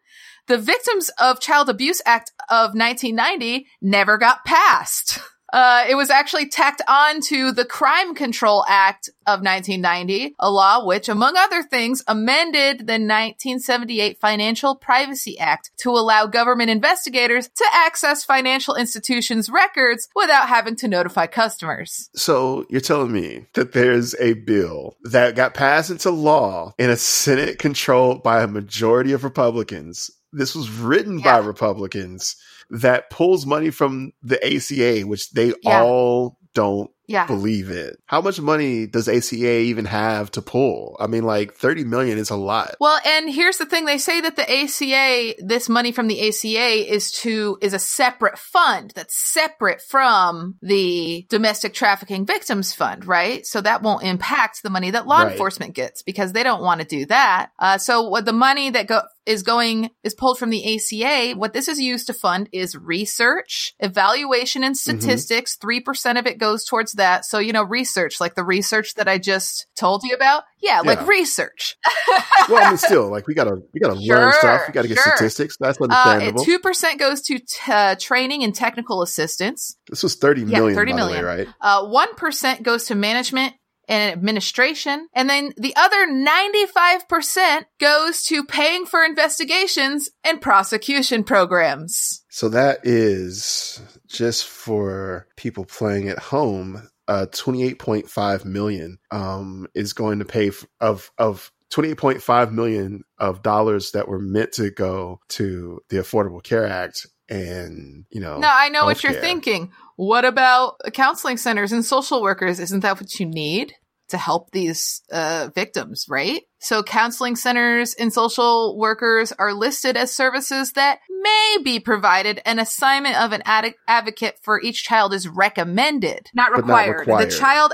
The Victims of Child Abuse Act of 1990 never got passed. (laughs) Uh, it was actually tacked on to the Crime Control Act of 1990, a law which, among other things, amended the 1978 Financial Privacy Act to allow government investigators to access financial institutions' records without having to notify customers. So you're telling me that there's a bill that got passed into law in a Senate controlled by a majority of Republicans. This was written by Republicans that pulls money from the ACA, which they Yeah. all don't Yeah. believe it. How much money does ACA even have to pull? I mean, like 30 million is a lot. Well, and here's the thing: they say that the ACA, this money from the ACA, is to is a separate fund that's separate from the Domestic Trafficking Victims Fund, right? So that won't impact the money that law Right. enforcement gets because they don't want to do that. Uh, so what the money that go is going is pulled from the ACA. What this is used to fund is research, evaluation, and statistics. 3 percent of it goes towards that. So you know, research like the research that I just told you about. Yeah, Yeah. like research. (laughs) well, I mean, still, like we gotta we gotta learn stuff. We gotta get sure. statistics. That's Uh, understandable. two percent goes to t- uh, training and technical assistance. this was thirty Yeah, million, 30 by million. way, right? Uh, One percent goes to management and administration, and then the other ninety-five percent goes to paying for investigations and prosecution programs. So that is just for people playing at home. Uh, twenty eight point five million um is going to pay f- of of twenty eight point five million of dollars that were meant to go to the Affordable Care Act, and you know, Now I know what you're thinking. What about counseling centers and social workers? Isn't that what you need to help these uh, victims, right? So counseling centers and social workers are listed as services that may be provided. An assignment of an ad- advocate for each child is recommended, not But not required. required. The child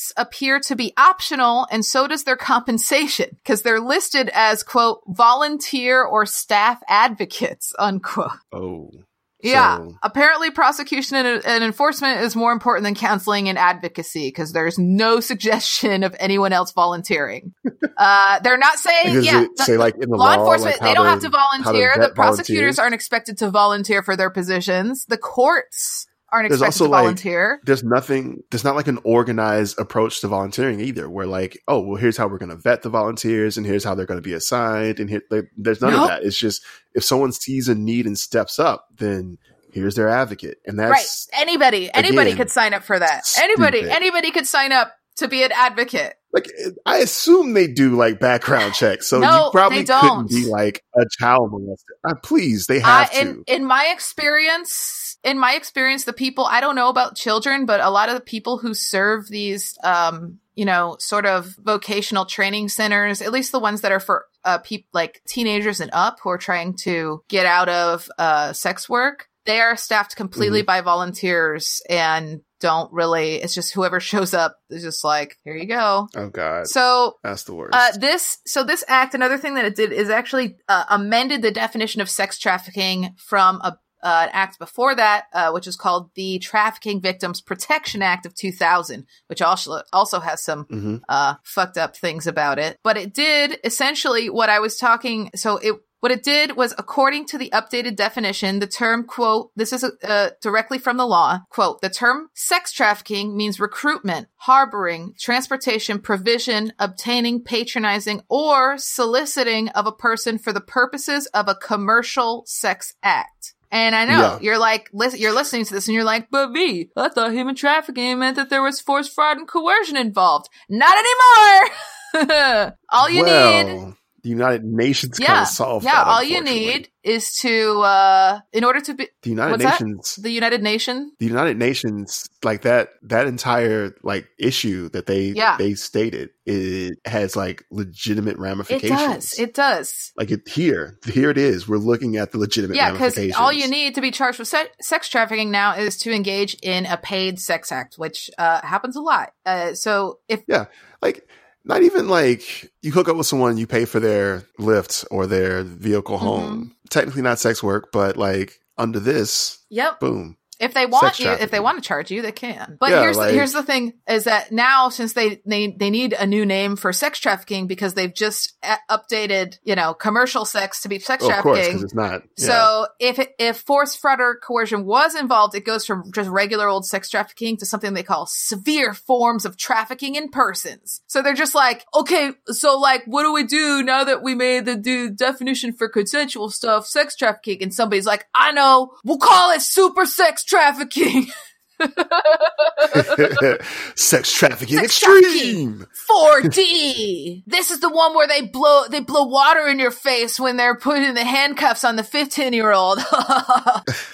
advocates appear to be optional and so does their compensation because they're listed as quote volunteer or staff advocates unquote. Oh, Yeah. So- Apparently, prosecution and, and enforcement is more important than counseling and advocacy because there's no (laughs) suggestion of anyone else volunteering. uh, they're not saying, does yeah, it say like in the law law, enforcement, like, they don't to- have to volunteer. The prosecutors volunteers? aren't expected to volunteer for their positions. The courts aren't There's expected also, to like, volunteer. there's nothing there's not like an organized approach to volunteering either where like oh well here's how we're going to vet the volunteers and here's how they're going to be assigned and here like, there's none Nope. of that it's just if someone sees a need and steps up then here's their advocate and that's Anybody, anybody again, could sign up for that. Anybody, stupid. anybody could sign up to be an advocate. like i assume they do like background checks so No, you probably they don't. couldn't be like a child molester uh, please they have in to in my experience, in my experience, the people I don't know about children, but a lot of the people who serve these, um, you know, sort of vocational training centers, at least the ones that are for uh, people like teenagers and up who are trying to get out of uh, sex work, they are staffed completely by volunteers and don't really. It's just whoever (laughs) shows up is just like, here you go. Oh God, So that's the worst. uh, this so this act, another thing that it did is actually uh, amended the definition of sex trafficking from a uh, an act before that, uh, which is called the Trafficking Victims Protection Act of 2000, which also also has some hmm uh, fucked up things about it. But it did essentially what I was talking. So it what it did was, according to the updated definition, the term quote this is uh, directly from the law quote the term sex trafficking means recruitment, harboring, transportation, provision, obtaining, patronizing, or soliciting of a person for the purposes of a commercial sex act. And I know Yeah. you're like, lis- you're listening to this and you're like, but Vee, I thought human trafficking meant that there was force, fraud, and coercion involved. Not anymore. (laughs) all you need, well, the United Nations kind yeah, of solved yeah, that. all you need is to, uh, in order to be the United what's that? Nations. the United Nation. the United Nations, like that, that entire like issue that they Yeah. they stated, it has like legitimate ramifications. It does. It does. like it here, here it is. We're looking at the legitimate Yeah, because all you need to be charged with se- sex trafficking now is to engage in a paid sex act, which uh, happens a lot. Uh, so if yeah, like not even like you hook up with someone, you pay for their lift or their vehicle Mm-hmm. home. Technically not sex work, but like under this, yep, boom. If they want you, if they want to charge you, they can. But Yeah, here's like- the, here's the thing: is that now since they they they need a new name for sex trafficking because they've just uh, updated, you know, commercial sex to be sex Oh, of course, trafficking. because it's not. yeah. So if if force, fraud, or coercion was involved, it goes from just regular old sex trafficking to something they call severe forms of trafficking in persons. So they're just like, okay, so like, what do we do now that we made the do definition for consensual stuff, sex trafficking? And somebody's like, I know, we'll call it super sex trafficking. (laughs) (laughs) sex trafficking Sex extreme. 4D. (laughs) this is the one where they blow they blow water in your face when they're putting the handcuffs on the 15 year old.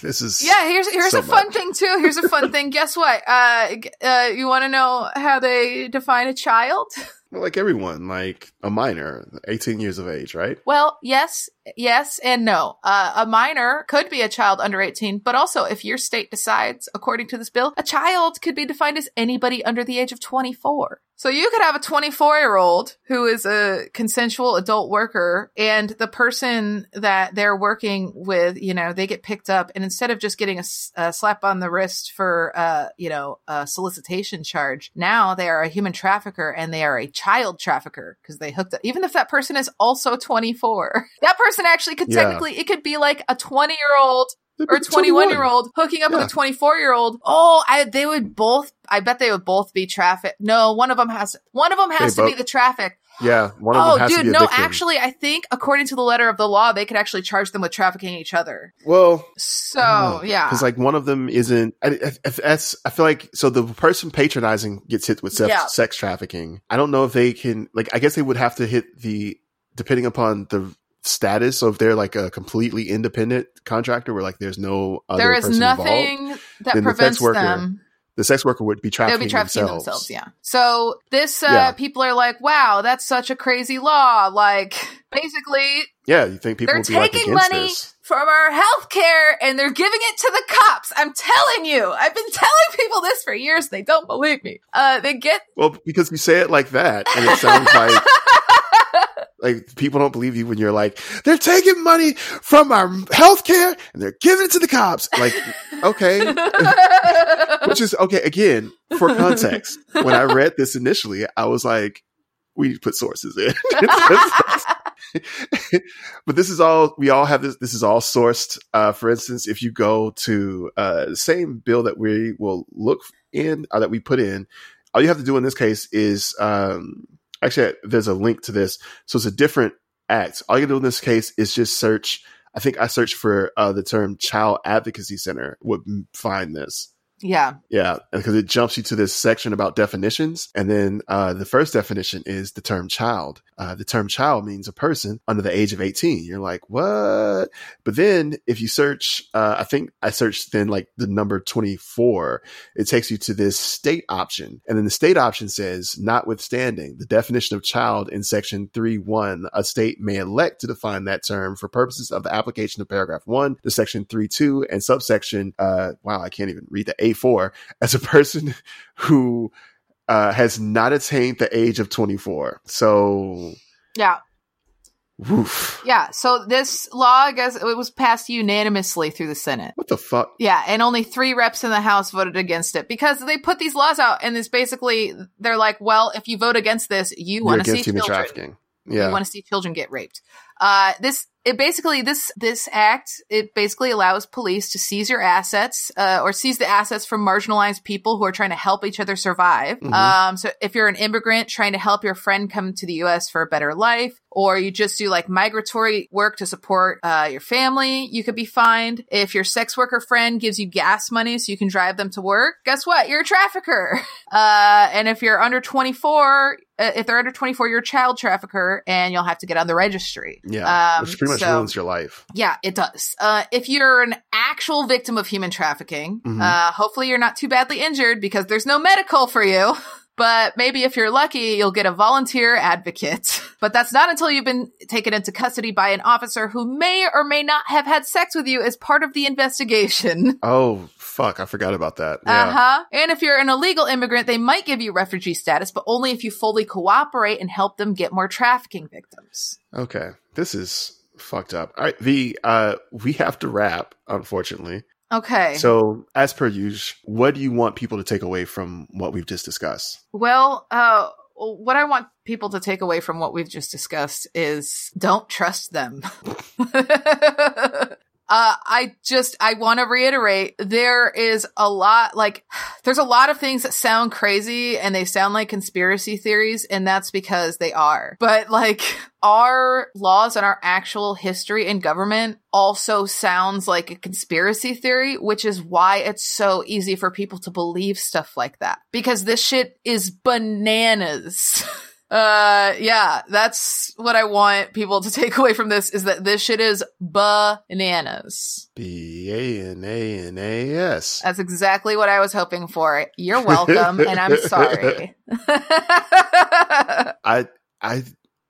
This is Yeah, here's here's so a fun much. thing too. Here's a fun thing. Guess what? Uh, uh, you want to know how they define a child? Well, like everyone, like a minor, 18 years of age, right? Well, yes, yes, and no. Uh, a minor could be a child under 18, but also if your state decides, according to this bill, a child could be defined as anybody under the age of 24. So you could have a 24 year old who is a consensual adult worker and the person that they're working with, you know, they get picked up and instead of just getting a slap on the wrist for, uh, you know, a solicitation charge, now they are a human trafficker and they are a child trafficker because they hooked up, even if that person is also 24. (laughs) That person actually could Yeah. technically, it could be like a 20 year old or a 21 year old hooking up Yeah. with a 24 year old. Oh, I, they would both, I bet they would both be traffic. No, one of them has, one of them has They to be the traffic. Yeah, one of Oh, them has to dude, be a no, actually, I think according to the letter of the law, they could actually charge them with trafficking each other. well, So, yeah. because like one of them isn't. I, I, I- that's I feel like so the person patronizing gets hit with sex, Yeah. sex trafficking. I don't know if they can like. I guess they would have to hit the depending upon the status. So if they're like a completely independent contractor, where like there's no other there is person involved, nothing that then the prevents worker them. the sex worker would be trafficking, be trafficking themselves. themselves. yeah. So this, uh, Yeah. people are like, wow, that's such a crazy law. Like, basically, Yeah, you think people they're would be like taking money this? from our health care and they're giving it to the cops. I'm telling you, I've been telling people this for years. They don't believe me. Uh, they get, Well, because you say it like that, and it sounds like (laughs) like people don't believe you when you're like they're taking money from our health care and they're giving it to the cops. Like, (laughs) okay, (laughs) which is okay. Again, for context, when I read this initially, I was like, we need to put sources in. (laughs) but this is all we all have this this is all sourced uh for instance if you go to uh the same bill that we will look in uh, that we put in all you have to do in this case is um actually there's a link to this. So it's a different act. All you do in this case is just search i think i searched for uh the term child advocacy center would find this yeah. yeah, because it jumps you to this section about definitions. And then uh, the first definition is the term child. Uh, the term child means a person under the age of 18. You're like, what? But then if you search, uh, I think I searched then like the number 24, it takes you to this state option. And then the state option says, notwithstanding the definition of child in section 3.1, a state may elect to define that term for purposes of the application of paragraph 1 to section 3.2 and subsection, uh, wow, I can't even read the A4 as a person (laughs) who uh, has not attained the age of 24. So, Yeah. woof. Yeah. So this law, I guess, it was passed unanimously through the Senate. What the fuck? Yeah, and only three reps in the House voted against it because they put these laws out, and it's basically they're like, well, if you vote against this, you want to see human children. trafficking. You want to see children get raped. Uh, this it basically this this act it basically allows police to seize your assets uh, or seize the assets from marginalized people who are trying to help each other survive. Mhm. Um, so if you're an immigrant trying to help your friend come to the U.S. for a better life, or you just do like migratory work to support uh, your family, you could be fined. If your sex worker friend gives you gas money so you can drive them to work, guess what? You're a trafficker. (laughs) Uh, and if you're under 24, uh, if they're under 24, you're a child trafficker and you'll have to get on the registry. Yeah. Um, Which pretty much so- ruins your life. Yeah, it does. Uh, if you're an actual victim of human trafficking, Mhm. uh, hopefully you're not too badly injured because there's no medical for you. (laughs) But maybe if you're lucky, you'll get a volunteer advocate. (laughs) But that's not until you've been taken into custody by an officer who may or may not have had sex with you as part of the investigation. Oh, fuck. I forgot about that. Yeah. Uh huh. And if you're an illegal immigrant, they might give you refugee status, but only if you fully cooperate and help them get more trafficking victims. Okay. This is fucked up. All right. Vee, uh, we have to wrap, unfortunately. Okay. So, as per usual, what do you want people to take away from what we've just discussed? Well, uh, what I want people to take away from what we've just discussed is don't trust them. (laughs) uh, I just, I want to reiterate there is a lot, like, there's a lot of things that sound crazy and they sound like conspiracy theories, and that's because they are. But, like, our laws and our actual history in government also sounds like a conspiracy theory, which is why it's so easy for people to believe stuff like that. Because this shit is bananas. (laughs) Uh, yeah, that's what I want people to (laughs) take away from this is that this shit is bananas. B A N A N A S. That's exactly what I was hoping for. You're welcome, and I'm (laughs) sorry. (laughs) I I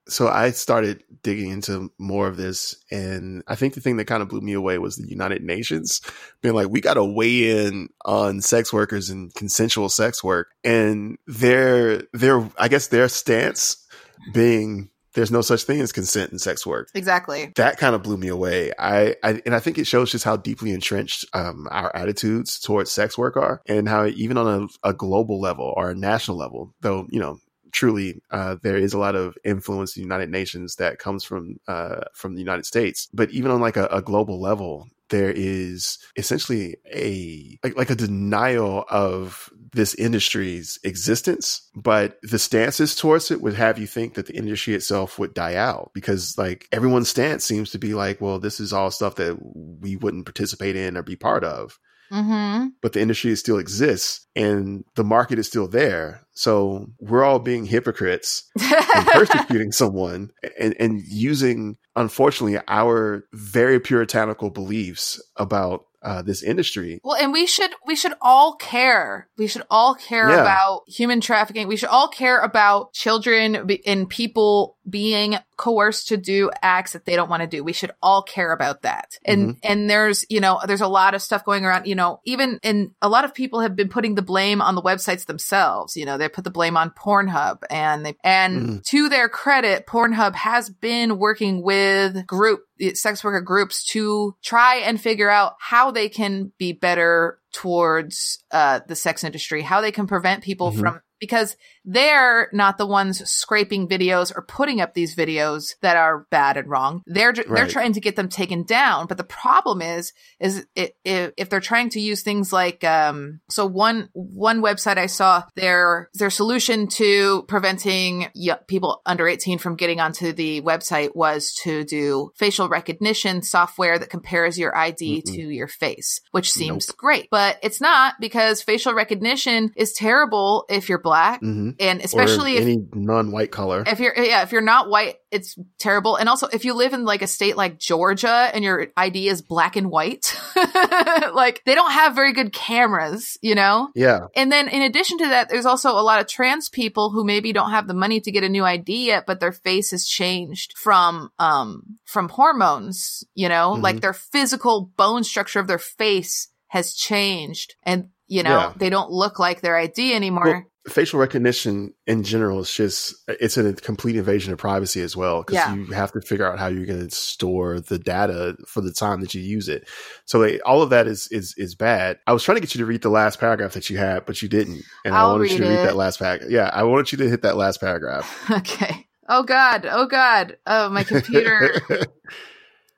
so I started digging into more of this and I think the thing that kind of blew me away was the United Nations being like we got to weigh in on sex workers and consensual sex work and their their I guess their stance being there's no such thing as consent in sex work. exactly. That kind of blew me away. I, I and I think it shows just how deeply entrenched um, our attitudes towards sex work are, and how even on a, a global level or a national level, though you know truly uh, there is a lot of influence in the United Nations that comes from uh, from the United States, but even on like a, a global level, there is essentially a like, like a denial of this industry's existence. But the stances towards it would have you think that the industry itself would die out because like everyone's stance seems to be like well this is all stuff that we wouldn't participate in or be part of Mm-hmm. but the industry still exists and the market is still there so we're all being hypocrites and persecuting (laughs) someone and, and using unfortunately our very puritanical beliefs about uh, this industry Well, and we should we should all care. We should all care Yeah. about human trafficking. We should all care about children be- and people being coerced to do acts that they don't want to do. We should all care about that. And Mm-hmm. and there's, you know, there's a lot of stuff going around, you know, even and a lot of people have been putting the blame on the websites themselves. You know, they put the blame on Pornhub and they and Mhm. to their credit, Pornhub has been working with group sex worker groups to try and figure out how they can be better towards uh, the sex industry, how they can prevent people Mhm. from because they're not the ones scraping videos or putting up these videos that are bad and wrong. They're they're Right. trying to get them taken down. But the problem is, is if, if they're trying to use things like, um, so one one website I saw their their solution to preventing y- people under eighteen from getting onto the website was to do facial recognition software that compares your ID Mm-mm. to your face, which seems great, but it's not because facial recognition is terrible if you're black, hmm and especially if any non-white color if you're yeah if you're not white it's terrible and also if you live in like a state like georgia and your id is black and white (laughs) like they don't have very good cameras you know yeah and then in addition to that there's also a lot of trans people who maybe don't have the money to get a new id yet but their face has changed from um from hormones you know Mhm. like their physical bone structure of their face has changed and you know, Yeah. they don't look like their ID anymore. Well, facial recognition in general is just it's a complete invasion of privacy as well because Yeah. you have to figure out how you're going to store the data for the time that you use it. So they, all of that is is is bad. I was trying to get you to read the last paragraph that you had, but you didn't, and I I'll wanted you to read it. that last paragraph. Yeah, I wanted you to hit that last paragraph. (laughs) okay. Oh God. Oh God. Oh, my computer. (laughs)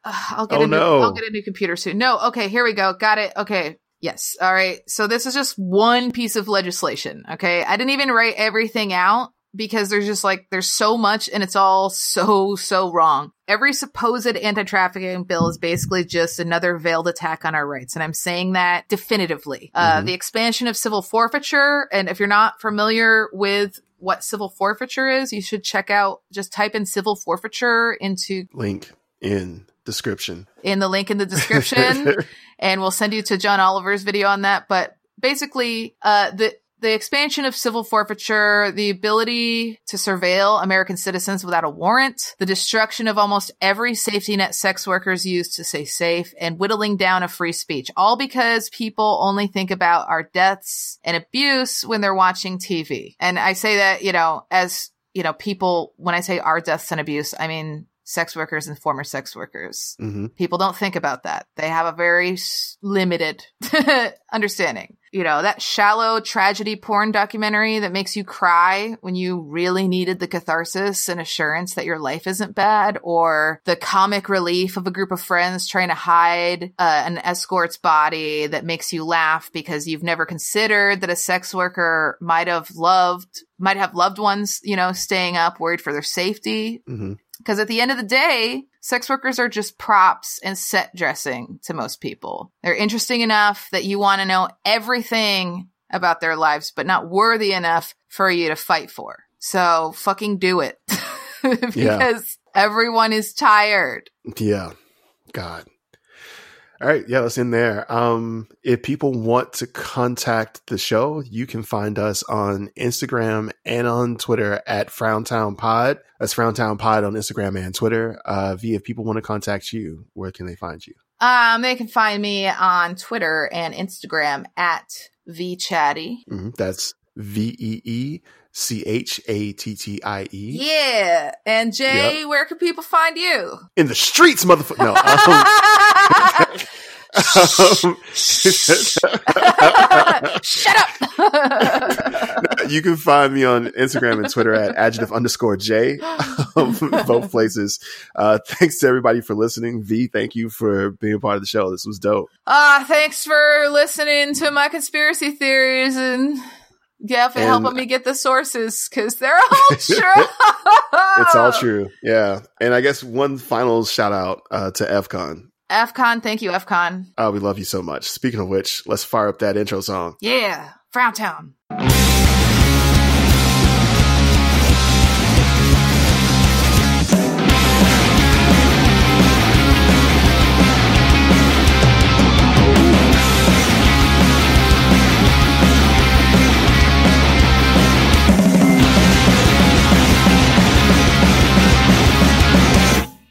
I'll get Oh, a new, no. I'll get a new computer soon. No, okay, here we go. Got it. Okay. Yes. All right. So this is just one piece of legislation. Okay. I didn't even write everything out because there's just like there's so much and it's all so so wrong. Every supposed anti-trafficking bill is basically just another veiled attack on our rights and I'm saying that definitively. Uh Mhm. the expansion of civil forfeiture and if you're not familiar with what civil forfeiture is, you should check out just type in civil forfeiture into Link in description. in the link in the description (laughs) and we'll send you to John Oliver's video on that. But basically, uh, the the expansion of civil forfeiture, the ability to surveil American citizens without a warrant, the destruction of almost every safety net sex workers use to stay safe, and whittling down of free speech, all because people only think about our deaths and abuse when they're watching TV. And I say that, you know, as you know, people, when I say our deaths and abuse, I mean sex workers and former sex workers. hmm People don't think about that. They have a very limited (laughs) understanding. You know, that shallow tragedy porn documentary that makes you cry when you really needed the catharsis and assurance that your life isn't bad, or the comic relief of a group of friends trying to hide uh, an escort's body that makes you laugh because you've never considered that a sex worker might have loved, might have loved ones, you know, staying up worried for their safety. hmm Because at the end of the day, sex workers are just props and set dressing to most people. They're interesting enough that you want to know everything about their lives, but not worthy enough for you to fight for. So fucking do it. (laughs) because everyone is tired. Yeah. God. All right. Yeah, let's end there. Um, if people want to contact the show, you can find us on Instagram and on Twitter at Frowntown Pod. That's Frowntown Pod on Instagram and Twitter. Uh, Vee, if people want to contact you, where can they find you? Um, they can find me on Twitter and Instagram at veechattie. hmm That's V E E C H A T T I E. Yeah. And J, where can people find you? In the streets, motherfucker. No. Um, (laughs) Shut up. (laughs) you can find me on Instagram and Twitter at adjective underscore J, um, both places. Uh, thanks to everybody for listening. Vee, thank you for being a part of the show. This was dope. Ah, thanks for listening to my conspiracy theories and yeah, for And- helping me get the sources because they're all (laughs) true. It's all (laughs) true. Yeah. And I guess one final shout out uh, to FCON. FCON, thank you, FCON. Uh, we love you so much. Speaking of which, let's fire up that intro song. Yeah, Frown Town.